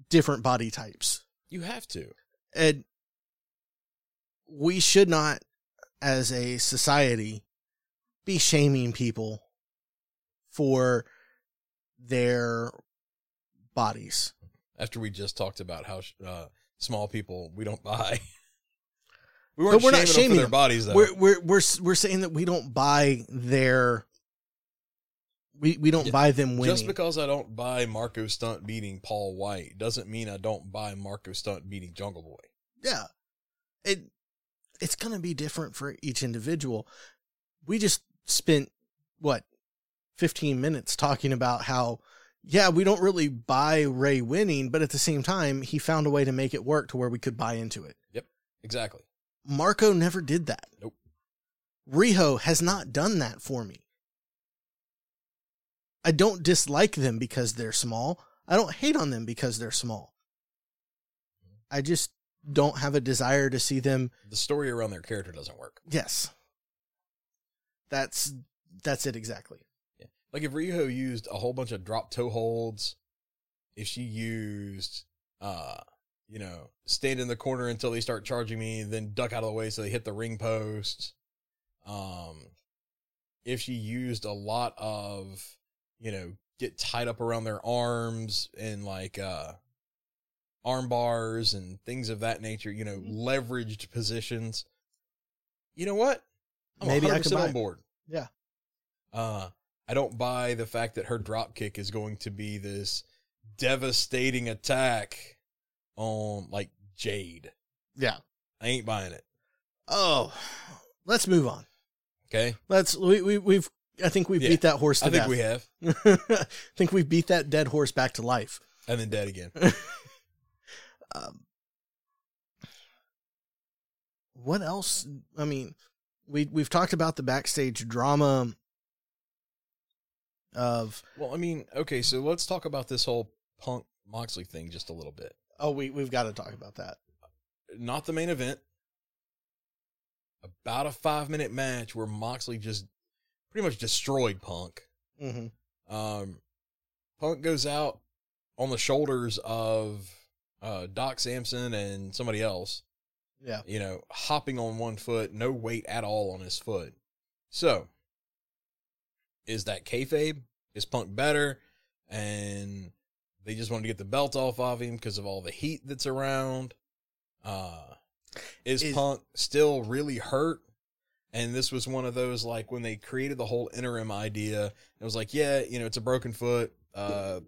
C: different body types,
D: You have to.
C: and we should not, as a society, be shaming people for their bodies.
D: after we just talked about how uh, small people we don't buy. *laughs* we weren't
C: we're not
D: shaming, them
C: shaming
D: their bodies though.
C: We're we're we're we're saying that we don't buy their. We, we don't
D: Yeah,
C: buy them winning.
D: Just because I don't buy Marko Stunt beating Paul White doesn't mean I don't buy Marko Stunt beating Jungle Boy.
C: yeah it it's gonna be different for each individual we just spent what 15 minutes talking about how yeah we don't really buy ray winning but at the same time he found a way to make it work to where we could buy into it Yep.
D: Exactly.
C: marko never did that
D: Nope.
C: riho has not done that for me i don't dislike them because they're small i don't hate on them because they're small i just don't have a desire to see them
D: The story around their character doesn't work.
C: Yes. That's that's it exactly. Yeah.
D: Like if Riho used a whole bunch of drop toe holds, if she used, uh, you know, stand in the corner until they start charging me, then duck out of the way so they hit the ring posts. Um, if she used a lot of, you know, get tied up around their arms and like, uh, arm bars and things of that nature, you know,
C: Mhm.
D: leveraged positions. You know what? I'm
C: Maybe I
D: 100%
C: could buy
D: on
C: it.
D: board.
C: Yeah.
D: Uh, I don't buy the fact that her drop kick is going to be this devastating attack on like Jade.
C: Yeah.
D: I ain't buying it.
C: Oh, let's move on.
D: Okay.
C: Let's we we we've I think we
D: Yeah.
C: beat that horse to
D: I think
C: death.
D: we have. *laughs*
C: I think we beat that dead horse back to life.
D: And then dead again. *laughs*
C: Um, what else? I mean, we we've talked about the backstage drama of
D: Well, I mean, okay, so let's talk about this whole Punk Moxley thing just a little bit.
C: oh we we've got to talk about that.
D: Not the main event. about a five minute match where Moxley just pretty much destroyed Punk.
C: Mm-hmm.
D: Um, Punk goes out on the shoulders of uh, Doc Samson and somebody else.
C: Yeah.
D: You know, hopping on one foot, no weight at all on his foot. So, is that kayfabe? Is Punk better? And they just wanted to get the belt off of him because of all the heat that's around. Uh, is,
C: Is-
D: Punk still really hurt? And this was one of those like when they created the whole interim idea. It was like, yeah, you know, it's a broken foot. Uh,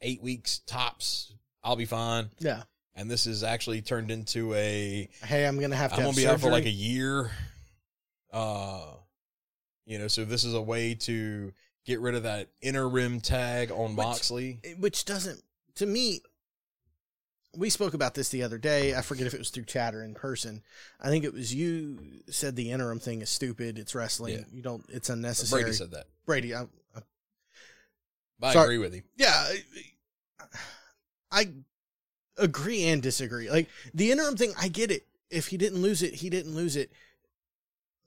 D: eight weeks tops. I'll be fine.
C: Yeah.
D: And this is actually turned into a
C: Hey, I'm gonna have to.
D: I'm gonna be out for like a year. Uh, you know, so this is a way to get rid of that interim tag on
C: Which-
D: Moxley.
C: which doesn't to me we spoke about this the other day. I forget if it was through chat or in person. I think it was you said the interim thing is stupid. It's wrestling.
D: Yeah.
C: you don't it's unnecessary
D: Brady said that.
C: brady I, I,
D: I
C: Sorry.
D: agree with him.
C: yeah I, agree and disagree. Like the interim thing i get it. If he didn't lose it he didn't lose it.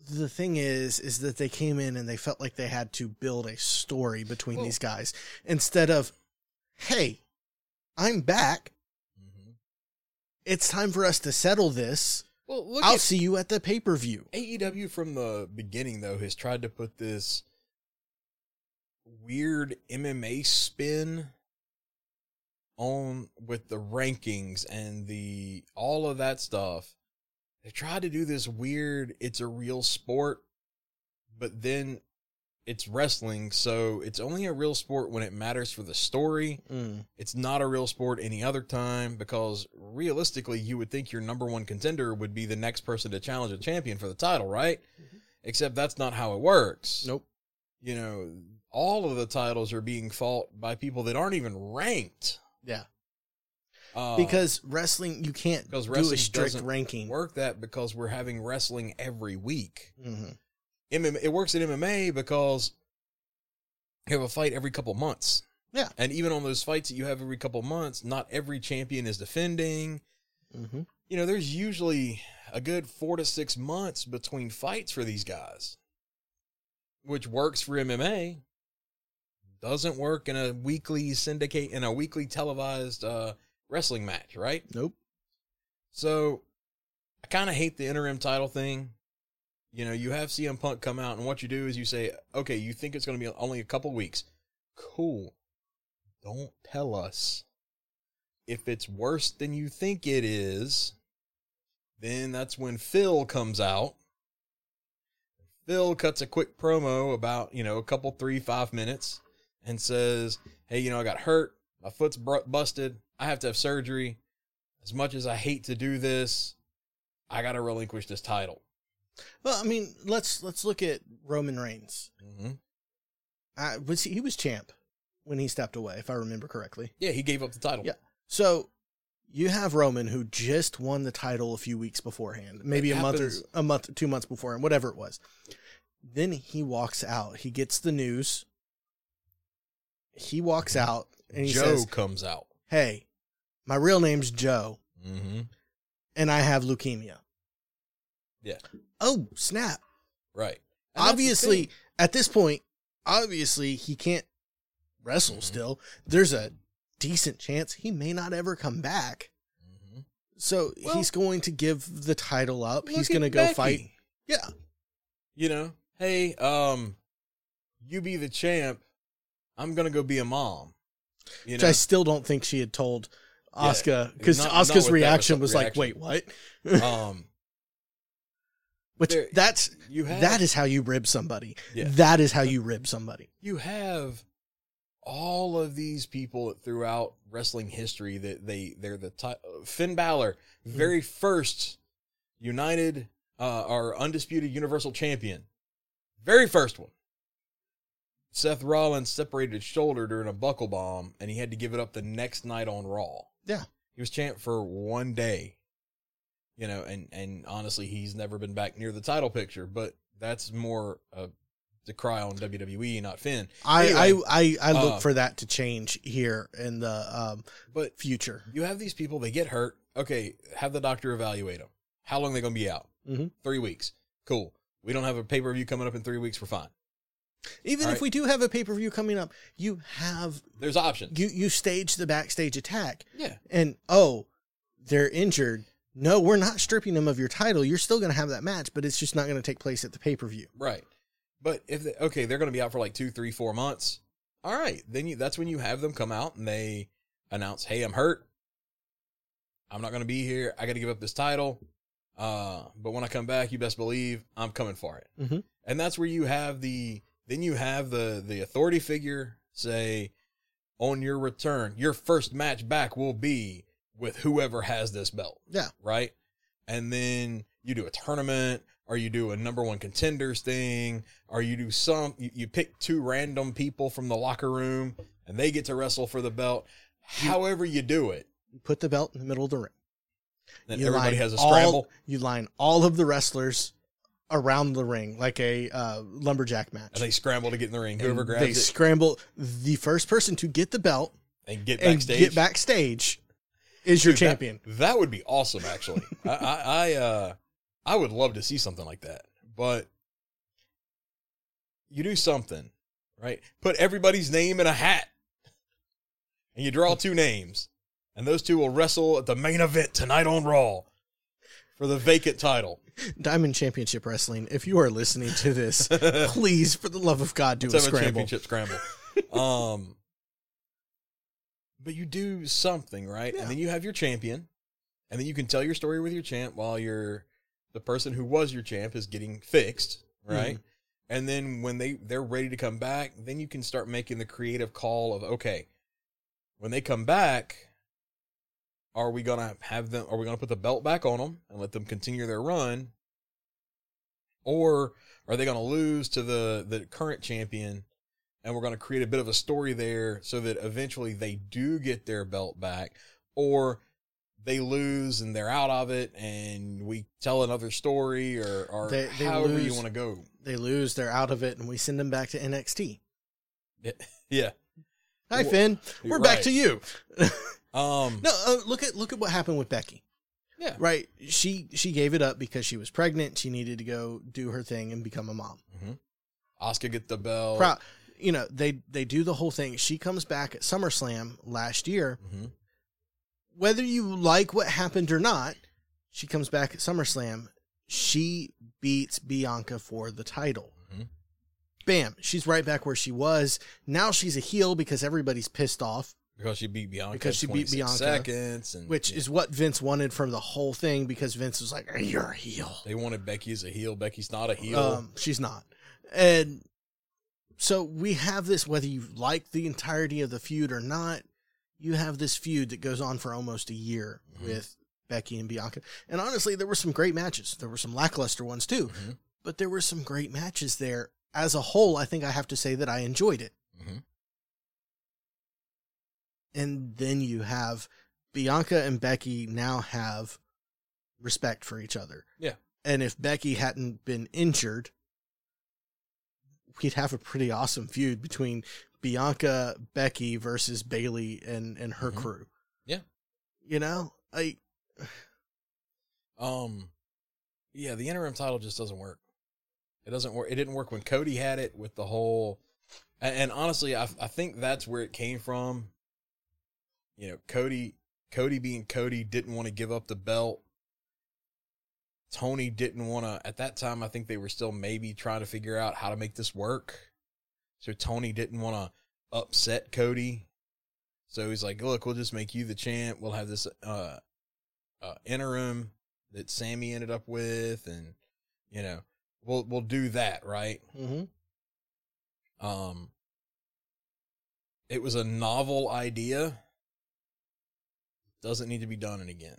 C: The thing is is that they came in and they felt like they had to build a story between these guys instead of hey i'm back it's time for us to settle this.
D: Well, look
C: I'll
D: at
C: see you at the pay per view.
D: AEW from the beginning though has tried to put this weird MMA spin on with the rankings and the all of that stuff. They tried to do this weird it's a real sport, but then it's wrestling, so it's only a real sport when it matters for the story.
C: Mm.
D: It's not a real sport any other time because realistically, you would think your number one contender would be the next person to challenge a champion for the title, right? Except that's not how it works.
C: Nope.
D: You know, all of the titles are being fought by people that aren't even ranked.
C: Yeah.
D: Uh,
C: Because wrestling, you can't
D: because
C: do a
D: wrestling
C: strict
D: doesn't
C: ranking.
D: work that because we're having wrestling every week.
C: Mhm.
D: MMA, it works in MMA because you have a fight every couple months.
C: Yeah.
D: And even on those fights that you have every couple months, not every champion is defending.
C: Mhm.
D: You know, there's usually a good four to six months between fights for these guys, which works for MMA. Doesn't work in a weekly syndicate in a weekly televised uh, wrestling match, right?
C: Nope.
D: So I kind of hate the interim title thing. You know, you have CM Punk come out, and what you do is you say, okay, you think it's going to be only a couple weeks. Cool. Don't tell us. If it's worse than you think it is, then that's when Phil comes out. Phil cuts a quick promo about, you know, a couple, three, five minutes and says, hey, you know, I got hurt. My foot's busted. I have to have surgery. As much as I hate to do this, I got to relinquish this title.
C: Well, I mean, let's let's look at Roman Reigns.
D: Mm-hmm.
C: Uh, was he, he was champ when he stepped away, if I remember correctly.
D: Yeah, he gave up the title.
C: Yeah. So you have Roman who just won the title a few weeks beforehand, maybe
D: It
C: a month or a month, two months beforehand, whatever it was. Then he walks out. He gets the news. He walks out and he
D: Joe
C: says,
D: comes out.
C: "Hey, my real name's Joe,
D: Mm-hmm.
C: and I have leukemia."
D: Yeah.
C: Oh snap!
D: Right. And
C: obviously, at this point, obviously he can't wrestle.
D: Mhm.
C: Still, there's a decent chance he may not ever come back.
D: Mhm.
C: So
D: Well-
C: he's going to give the title up. he's going to go
D: Becky.
C: fight. Yeah.
D: You know, hey, um, you be the champ. I'm gonna go be a mom. You
C: Which
D: know,
C: I still don't think she had told Asuka because
D: not Asuka's
C: reaction
D: res-
C: was like, "Wait, what?"
D: um,
C: Which
D: there-
C: that's
D: you have
C: that is how you rib somebody.
D: Yeah.
C: That is how you rib somebody.
D: you have all of these people throughout wrestling history that they they're the ti- Finn Balor,
C: Hmm.
D: very first United uh, or undisputed Universal Champion, very first one. Seth Rollins separated his shoulder during a buckle bomb, and he had to give it up the next night on Raw.
C: Yeah.
D: he was champ for one day. You know, and and honestly, he's never been back near the title picture. But that's more uh, to cry on WWE, not Finn.
C: I
D: Anyway,
C: I I, I look
D: uh,
C: for that to change here in the um,
D: But
C: future.
D: you have these people, they get hurt. Okay, have the doctor evaluate them. How long they going to be out?
C: Mhm.
D: Three weeks. Cool. We don't have a pay per view coming up in three weeks. We're fine.
C: Even
D: All
C: if
D: right.
C: we do have a pay per view coming up, you have
D: There's options.
C: you you stage the backstage attack,
D: yeah.
C: and oh, they're injured. No, we're not stripping them of your title. You're still going to have that match, but it's just not going to take place at the pay per view.
D: Right. But if they, okay, they're going to be out for like two, three, four months. All right, then you, that's when you have them come out and they announce, "Hey, I'm hurt. I'm not going to be here. I got to give up this title. Uh, but when I come back, you best believe I'm coming for it."
C: Mhm.
D: And that's where you have the then you have the the authority figure say, "On your return, your first match back will be with whoever has this belt."
C: Yeah.
D: right? And then you do a tournament, or you do a number one contenders thing, or you do some, you, you pick two random people from the locker room and they get to wrestle for the belt. However, you do it,
C: You put the belt in the middle of the ring.
D: then
C: You
D: everybody has a
C: all-
D: scramble.
C: you line all of the wrestlers around the ring like a uh, lumberjack match.
D: and they scramble to get in the ring. Whoever
C: And
D: grabs
C: they
D: it
C: scramble. The first person to get the belt
D: and get
C: and get backstage is your
D: Dude,
C: champion.
D: That, would be awesome, actually. *laughs* I, I, I, uh, I would love to see something like that. But you do something, right? Put everybody's name in a hat, and you draw two names, and those two will wrestle at the main event tonight on Raw for the vacant title.
C: Diamond Championship Wrestling. If you are listening to this, *laughs* please, for the love of God, do
D: Let's
C: a
D: have a
C: scramble.
D: championship scramble. um, but you do something, right?
C: Yeah.
D: And then you have your champion, and then you can tell your story with your champ while you're the person who was your champ is getting fixed, right?
C: Mm-hmm.
D: And then when they they're ready to come back, then you can start making the creative call of okay, when they come back, are we gonna have them? Are we gonna put the belt back on them and let them continue their run, or are they gonna lose to the the current champion? And we're going to create a bit of a story there so that eventually they do get their belt back, or they lose and they're out of it, and we tell another story, or, or
C: They- they
D: however you want to go.
C: They lose, they're out of it, and we send them back to NXT. *laughs*
D: Yeah.
C: Hi,
D: Well,
C: Finn. We're back to you. *laughs*
D: Um.
C: No, uh, look at look at what happened with Becky.
D: Yeah.
C: Right, she she gave it up because she was pregnant. She needed to go do her thing and become a mom.
D: Asuka get the belt.
C: Pro- you know, they they do the whole thing. She comes back at SummerSlam last year.
D: Mhm.
C: Whether you like what happened or not, she comes back at SummerSlam. She beats Bianca for the title.
D: Mhm.
C: Bam, she's right back where she was. Now she's a heel because everybody's pissed off,
D: because she beat Bianca.
C: Because she beat Bianca,
D: seconds, and
C: which
D: yeah.
C: is what Vince wanted from the whole thing because Vince was like, "You're a heel."
D: they wanted Becky as a heel. Becky's not a heel.
C: Um, she's not. And so we have this, whether you like the entirety of the feud or not, you have this feud that goes on for almost a year
D: Mhm.
C: with Becky and Bianca. And honestly, there were some great matches. There were some lackluster ones too,
D: Mhm.
C: but there were some great matches there. As a whole, I think I have to say that I enjoyed it.
D: Mhm.
C: And then you have Bianca and Becky now have respect for each other.
D: Yeah.
C: And if Becky hadn't been injured, we'd have a pretty awesome feud between Bianca, Becky versus Bayley and and her
D: Mhm.
C: crew.
D: Yeah.
C: You know, I
D: Um, yeah, the interim title just doesn't work. It doesn't work. It didn't work when Cody had it with the whole. And, and honestly, I I think that's where it came from. You know, Cody Cody being Cody didn't want to give up the belt. Tony didn't want to. At that time, I think they were still maybe trying to figure out how to make this work. So Tony didn't want to upset Cody. So he's like, "Look, we'll just make you the champ. We'll have this uh, uh, interim that Sammy ended up with, and you know, we'll we'll do that, right?
C: mhm.
D: Um, it was a novel idea. Doesn't need to be done again.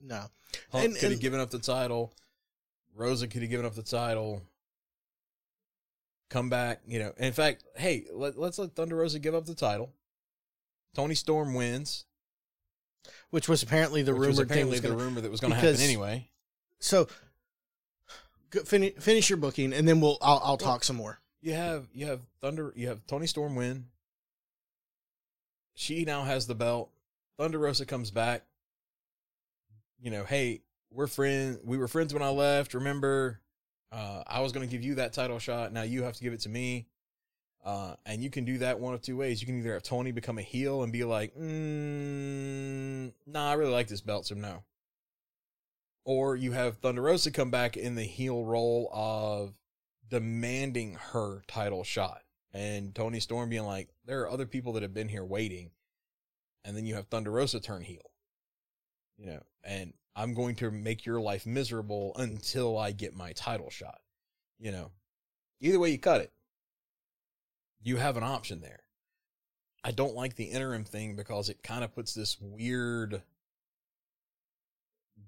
C: No.
D: Hunt
C: And-
D: could have given up the title. Rosa could have given up the title. Come back, you know. In fact, hey, let, let's let Thunder Rosa give up the title. Toni Storm wins.
C: Which was apparently the
D: which was
C: rumored thing
D: apparently the
C: gonna,
D: rumor that was going to happen anyway.
C: So finish finish your booking and then we'll I'll I'll talk some more.
D: you have you have Thunder you have Toni Storm win. She now has the belt. Thunder Rosa comes back. You know, hey, we're friends. We were friends when I left. Remember, uh, I was going to give you that title shot. Now you have to give it to me. Uh, and you can do that one of two ways. You can either have Toni become a heel and be like, mm, "Nah, I really like this belt, so no." Or you have Thunder Rosa come back in the heel role of demanding her title shot, and Toni Storm being like, "There are other people that have been here waiting," and then you have Thunder Rosa turn heel. You know, and I'm going to make your life miserable until I get my title shot. You know, either way you cut it, you have an option there. I don't like the interim thing because it kind of puts this weird.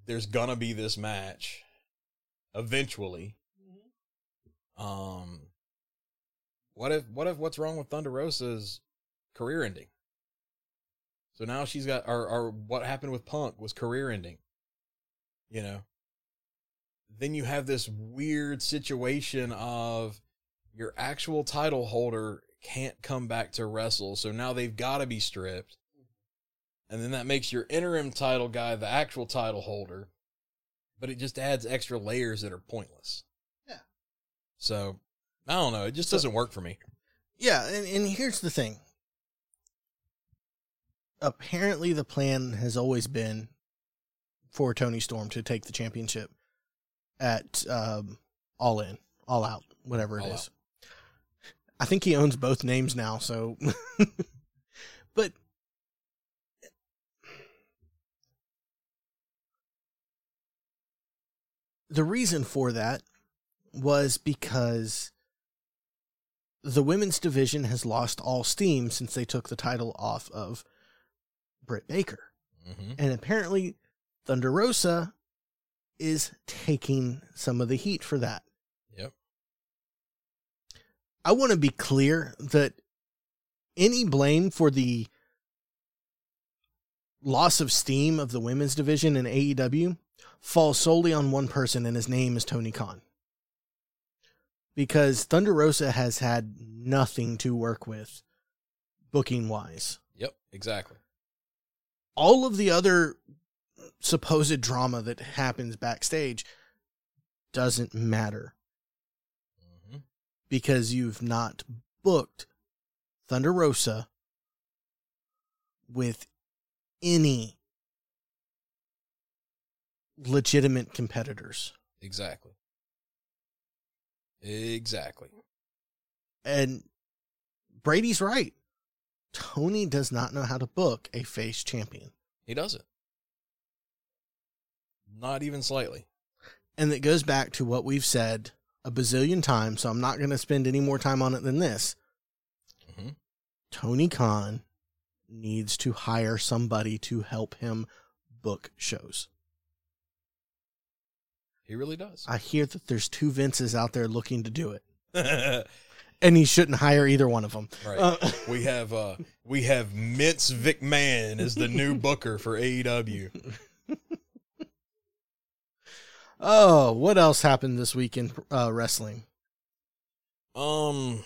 D: There's gonna be this match eventually. Um, what if what if what's wrong with Thunder Rosa's career ending? So now she's got or or what happened with Punk was career ending. You know. Then you have this weird situation of your actual title holder can't come back to wrestle, so now they've got to be stripped. And then that makes your interim title guy the actual title holder. But it just adds extra layers that are pointless.
C: Yeah.
D: So, I don't know. It just doesn't work for me.
C: Yeah, and, and here's the thing. Apparently, the plan has always been for Toni Storm to take the championship at um, All In, All Out, whatever it
D: All
C: is. I think he owns both names now, so. *laughs* but. The reason for that was because the women's division has lost all steam since they took the title off of Britt Baker.
D: Mm-hmm.
C: And apparently, Thunder Rosa is taking some of the heat for that.
D: Yep.
C: I want to be clear that any blame for the loss of steam of the women's division in AEW falls solely on one person, and his name is Tony Khan. Because Thunder Rosa has had nothing to work with booking wise.
D: Yep. Exactly.
C: All of the other supposed drama that happens backstage doesn't matter
D: hmm
C: because you've not booked Thunder Rosa with any legitimate competitors.
D: Exactly. Exactly.
C: And Brady's right. Tony does not know how to book a face champion.
D: He doesn't. Not even slightly.
C: And it goes back to what we've said a bazillion times, so I'm not going to spend any more time on it than this.
D: hmm
C: Tony Khan needs to hire somebody to help him book shows.
D: He really does.
C: I hear that there's two Vinces out there looking to do it. *laughs* and he shouldn't hire either one of them. Uh, *laughs*
D: we have uh we have Vince McMahon as the new *laughs* booker for AEW.
C: oh, what else happened this week in uh, wrestling?
D: Um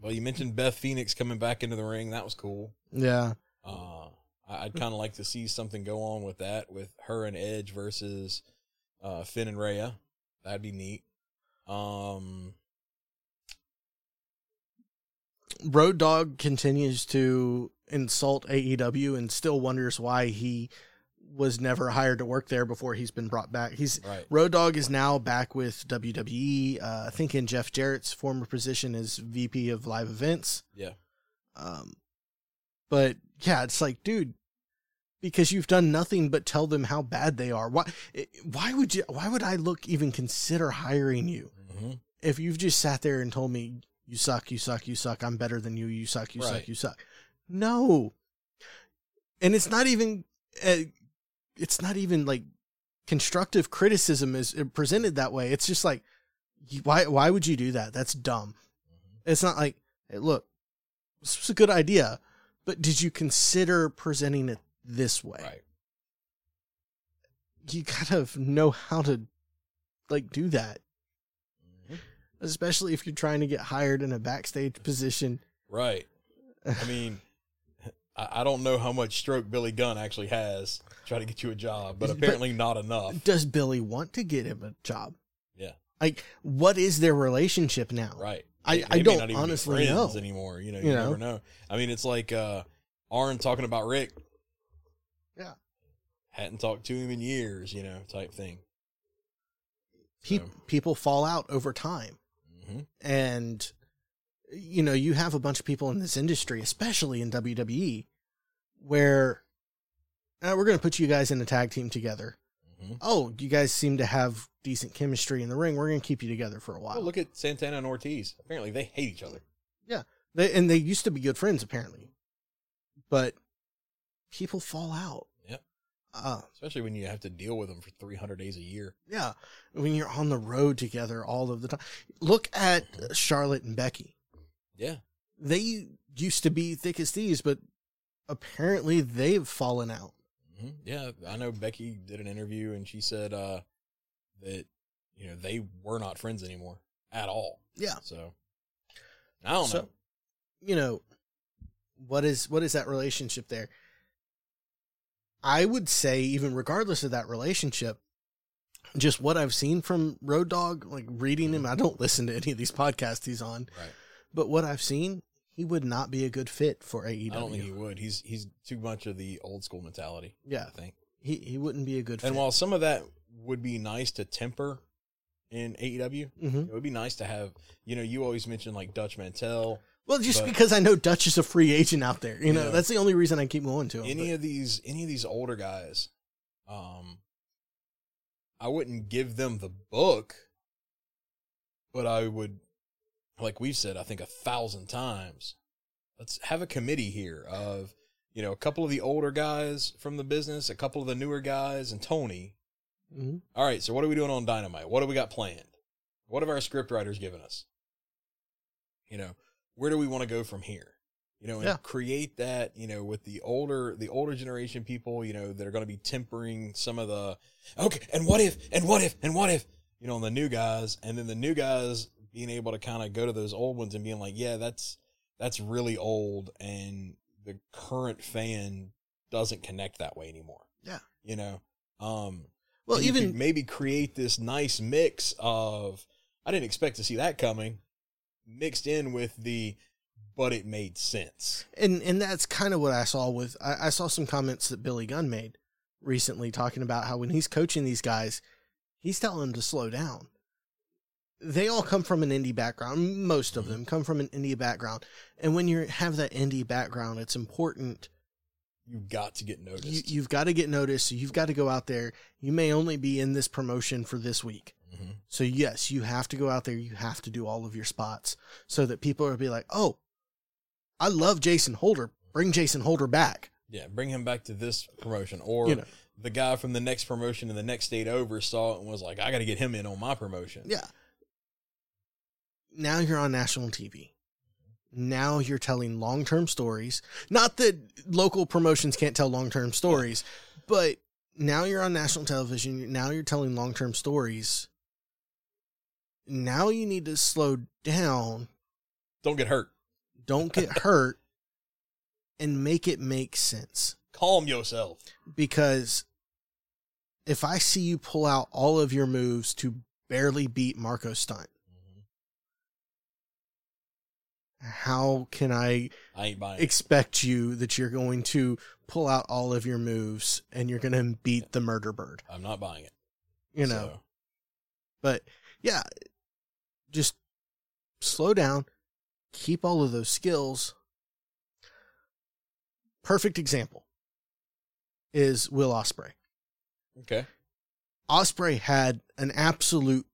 D: well you mentioned Beth Phoenix coming back into the ring. That was cool.
C: Yeah,
D: Uh I'd kind of like to see something go on with that with her and Edge versus uh Finn and Rhea. That'd be neat. Um
C: Road Dog continues to insult AEW and still wonders why he was never hired to work there before he's been brought back. He's
D: right.
C: Road Dog is now back with WWE. Uh, I think in Jeff Jarrett's former position as VP of live events.
D: Yeah.
C: Um, but yeah, it's like, dude, because you've done nothing but tell them how bad they are. Why? Why would you? Why would I look even consider hiring you
D: hmm
C: if you've just sat there and told me you suck, you suck, you suck. I'm better than you. You suck, you
D: Right.
C: suck, you suck. No, and it's not even. Uh, it's not even like constructive criticism is presented that way. It's just like, why? Why would you do that? That's dumb. It's not like, hey, look, this was a good idea, but did you consider presenting it this way?
D: Right.
C: You gotta know how to, like, do that. Especially if you're trying to get hired in a backstage position.
D: Right. I mean, *laughs* I, I don't know how much stroke Billy Gunn actually has to try to get you a job, but
C: But-
D: apparently not enough.
C: Does Billy want to get him a job?
D: Yeah.
C: Like, what is their relationship now?
D: Right.
C: I-
D: They-
C: I
D: they
C: don't honestly
D: friends
C: know.
D: anymore. You know, you,
C: You know?
D: never know. I mean, it's like uh Arn talking about Rick.
C: Yeah.
D: Hadn't talked to him in years, you know, type thing.
C: Pe-
D: So-
C: people fall out over time.
D: Hmm
C: and you know you have a bunch of people in this industry especially in wwe where uh, we're going to put you guys in a tag team together
D: hmm
C: oh you guys seem to have decent chemistry in the ring we're going to keep you together for a while
D: Well, look at Santana and Ortiz. Apparently, they hate each other. Yeah.
C: They, and they used to be good friends apparently but people fall out. Uh,
D: Especially when you have to deal with them for 300 days a year.
C: yeah when you're on the road together all of the time look at charlotte and becky
D: Yeah.
C: they used to be thick as thieves, but apparently they've fallen out.
D: hmm Yeah. I know Becky did an interview and she said uh, that, you know, they were not friends anymore at all.
C: Yeah.
D: So, I don't
C: So-
D: know.
C: You know, what is what is that relationship there? I would say, even regardless of that relationship, just what I've seen from Road Dog, like reading him, I don't listen to any of these podcasts he's on,
D: Right.
C: but what I've seen, he would not be a good fit for AEW.
D: I don't think he would. He's he's too much of the old school mentality.
C: yeah,
D: I think.
C: he, he wouldn't be a good fit.
D: And while some of that would be nice to temper in AEW,
C: hmm
D: it would be nice to have. You know, you always mention like Dutch Mantell.
C: Well, just
D: But-
C: because I know Dutch is a free agent out there, you know,
D: Yeah.
C: that's the only reason I keep going to him.
D: Any
C: but-
D: of these, any of these older guys, um, I wouldn't give them the book, but I would, like we've said, I think a thousand times. Let's have a committee here of, you know, a couple of the older guys from the business, a couple of the newer guys, and Tony.
C: Mhm.
D: All right, so what are we doing on Dynamite? What do we got planned? What have our script writers given us? You know, where do we want to go from here? You know, and
C: Yeah.
D: create that, you know, with the older the older generation people, you know, that are going to be tempering some of the okay, and what if and what if and what if, you know, and the new guys and then the new guys being able to kind of go to those old ones and being like, yeah, that's that's really old and the current fan doesn't connect that way anymore.
C: Yeah.
D: You know, um
C: Well,
D: and you could
C: even
D: maybe create this nice mix of I didn't expect to see that coming, mixed in with the but it made sense.
C: and and that's kind of what I saw with I, I saw some comments that Billy Gunn made recently talking about how when he's coaching these guys, he's telling them to slow down. They all come from an indie background. Most of mm-hmm. them come from an indie background, and when you have that indie background, it's important.
D: You've got to get
C: You,
D: noticed.
C: you've got to get noticed. So you've got to go out there. You may only be in this promotion for this week.
D: Mhm.
C: So yes, you have to go out there. You have to do all of your spots so that people will be like, "Oh, I love Jason Holder. Bring Jason Holder back."
D: Yeah, bring him back to this promotion, or
C: You know.
D: the guy from the next promotion in the next state over saw it and was like, "I got to get him in on my promotion."
C: Yeah. Now you're on national TV. Now you're telling long term stories. Not that local promotions can't tell long term stories, but now you're on national television. Now you're telling long term stories. Now you need to slow down.
D: Don't get hurt.
C: Don't get *laughs* hurt and make it make sense.
D: Calm yourself.
C: Because if I see you pull out all of your moves to barely beat Marko Stunt, how can I
D: I ain't buying. it.
C: expect you that you're going to pull out all of your moves and you're going to beat the murder bird?
D: I'm not buying it.
C: You know,
D: So,
C: but yeah, just slow down, keep all of those skills. Perfect example is Will Ospreay.
D: okay.
C: Ospreay had an absolute,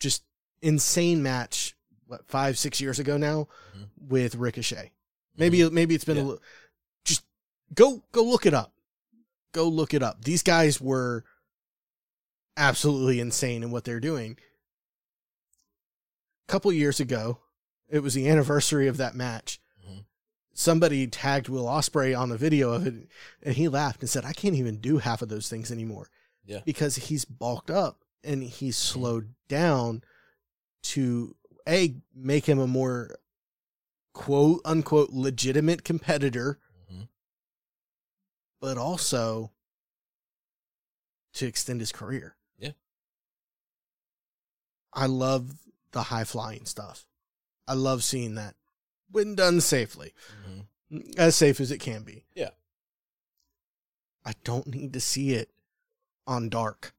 C: just insane match. What five, six years ago now,
D: Mhm.
C: with Ricochet. Maybe maybe it's been a little. Just go go look it up. Go look it up. These guys were absolutely insane in what they're doing. A couple years ago, it was the anniversary of that match.
D: Mhm.
C: Somebody tagged Will Ospreay on the video of it, and he laughed and said, "I can't even do half of those things anymore."
D: Yeah.
C: because he's bulked up and he's slowed down to a make him a more quote unquote legitimate competitor
D: Mhm.
C: but also to extend his career.
D: Yeah.
C: I love the high flying stuff. I love seeing that when done safely,
D: Mhm.
C: as safe as it can be.
D: Yeah.
C: I don't need to see it on dark.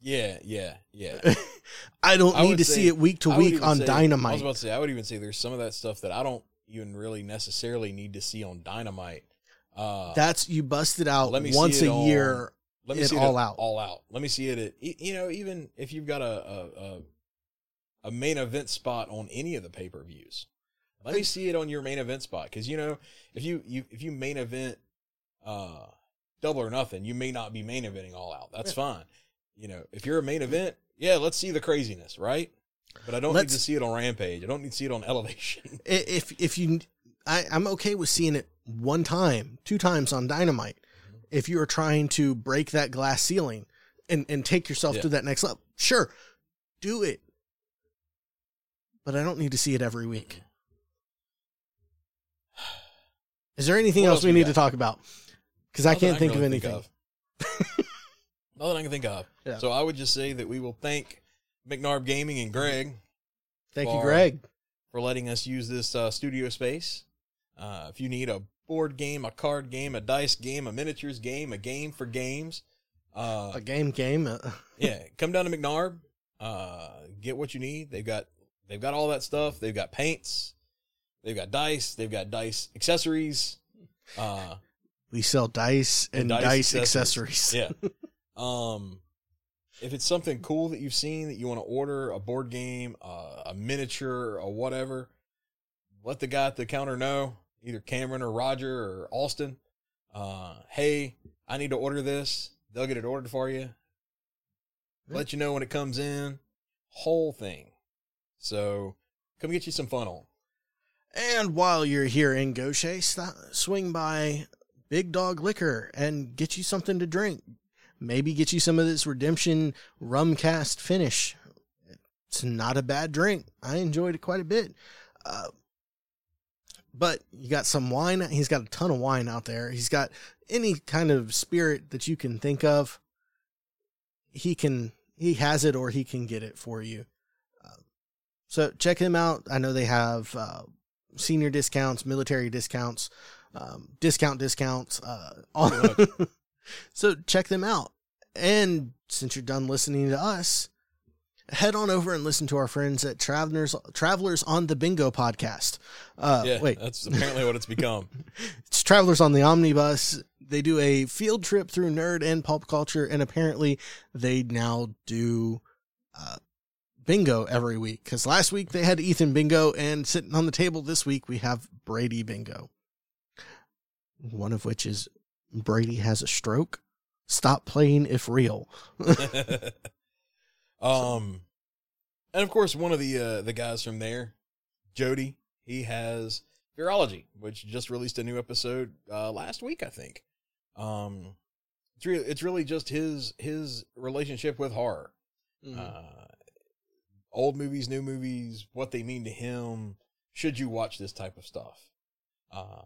D: Yeah, yeah, yeah. *laughs*
C: I don't
D: I
C: need to
D: say-
C: see it week to week on
D: say- I was about to say, I would even say there's some of that stuff that I don't even really necessarily need to see on Dynamite. Uh,
C: That's you busted out
D: Let me
C: once a
D: on-
C: year.
D: let me
C: it
D: see it
C: all out.
D: all out. Let me see it at you know even if you've got a a, a, a main event spot on any of the pay per views. Let me see it on your main event spot because you know if you, you if you main event uh double or nothing, you may not be main eventing all out. That's fine. You know if you're a main event, yeah, let's see the craziness, right? But I don't
C: Let's-
D: need to see it on Rampage. I don't need to see it on Elevation. *laughs*
C: If if you, I, I'm okay with seeing it one time, two times on Dynamite.
D: Mm-hmm.
C: If you are trying to break that glass ceiling and and take yourself
D: Yeah.
C: to that next level, sure, do it. But I don't need to see it every week. Is there anything else
D: else
C: we
D: we
C: need
D: got?
C: to talk about? Because I can't think
D: can
C: of
D: really
C: anything. *laughs*
D: Nothing I can think of.
C: Yeah.
D: So I would just say that we will thank McNarb Gaming and Greg
C: Thank you, Greg.
D: for letting us use this uh, studio space. Uh, if you need a board game, a card game, a dice game, a miniatures game, a game for games, uh,
C: A game, game. uh, *laughs*
D: yeah, come down to McNarb. Uh, get what you need. They've got they've got all that stuff. They've got paints. They've got dice. They've got dice accessories. Uh,
C: we sell dice and,
D: And
C: dice,
D: dice
C: accessories.
D: yeah. *laughs* Um, if it's something cool that you've seen that you want to order, a board game, uh, a miniature, or whatever, let the guy at the counter know, either Cameron or Roger or Austin. Uh, hey, I need to order this. They'll get it ordered for you. Let you know when it comes in. Whole thing. So come get you some funnel.
C: And while you're here in Gaucher, stop, swing by Big Dog Liquor and get you something to drink. Maybe get you some of this Redemption Rum Cask finish. It's not a bad drink. I enjoyed it quite a bit. Uh, but you got some wine. He's got a ton of wine out there. He's got any kind of spirit that you can think of. He can, he has it or he can get it for you. So check them out. I know they have uh, senior discounts, military discounts, um, discount discounts. Uh, on- *laughs* so check them out. And since you're done listening to us, head on over and listen to our friends at Travelers Travelers on the Bingo podcast. Uh,
D: yeah,
C: wait,
D: that's apparently what it's become. *laughs*
C: it's Travelers on the Omnibus. They do a field trip through nerd and pulp culture, and apparently they now do uh, bingo every week. Because last week they had Ethan bingo, and sitting on the table this week we have Brady bingo. One of which is Brady has a stroke. Stop playing if real. *laughs*
D: um, and of course, one of the uh, the guys from there, Jody, he has Virology, which just released a new episode uh, last week, I think. Um, it's really it's really just his his relationship with horror, uh, old movies, new movies, what they mean to him. Should you watch this type of stuff? Uh,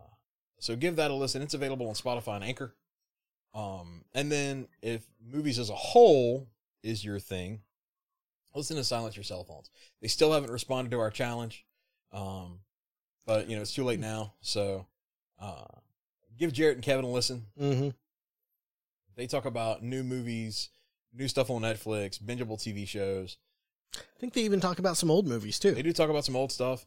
D: so give that a listen. It's available on Spotify and Anchor. Um, and then if movies as a whole is your thing, listen to Silence Your Cell Phones. They still haven't responded to our challenge. Um, but you know, it's too late now. So, uh, give Jarrett and Kevin a listen.
C: mm-hmm.
D: They talk about new movies, new stuff on Netflix, bingeable TV shows.
C: I think they even talk about some old movies too.
D: They do talk about some old stuff.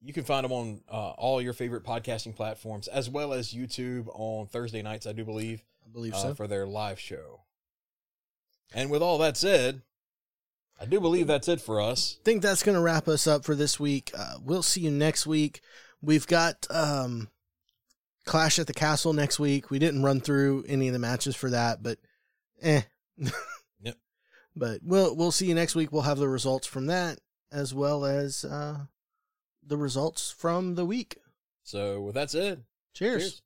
D: You can find them on uh, all your favorite podcasting platforms, as well as YouTube on Thursday nights, I do believe.
C: I believe
D: uh,
C: so.
D: for their live show. And with all that said, I do believe that's it for us.
C: think that's going to wrap us up for this week. Uh, we'll see you next week. We've got um, Clash at the Castle next week. We didn't run through any of the matches for that, but eh. *laughs* But we'll we'll see you next week. We'll have the results from that as well as uh, the results from the week.
D: So with that said,
C: Cheers.
D: cheers.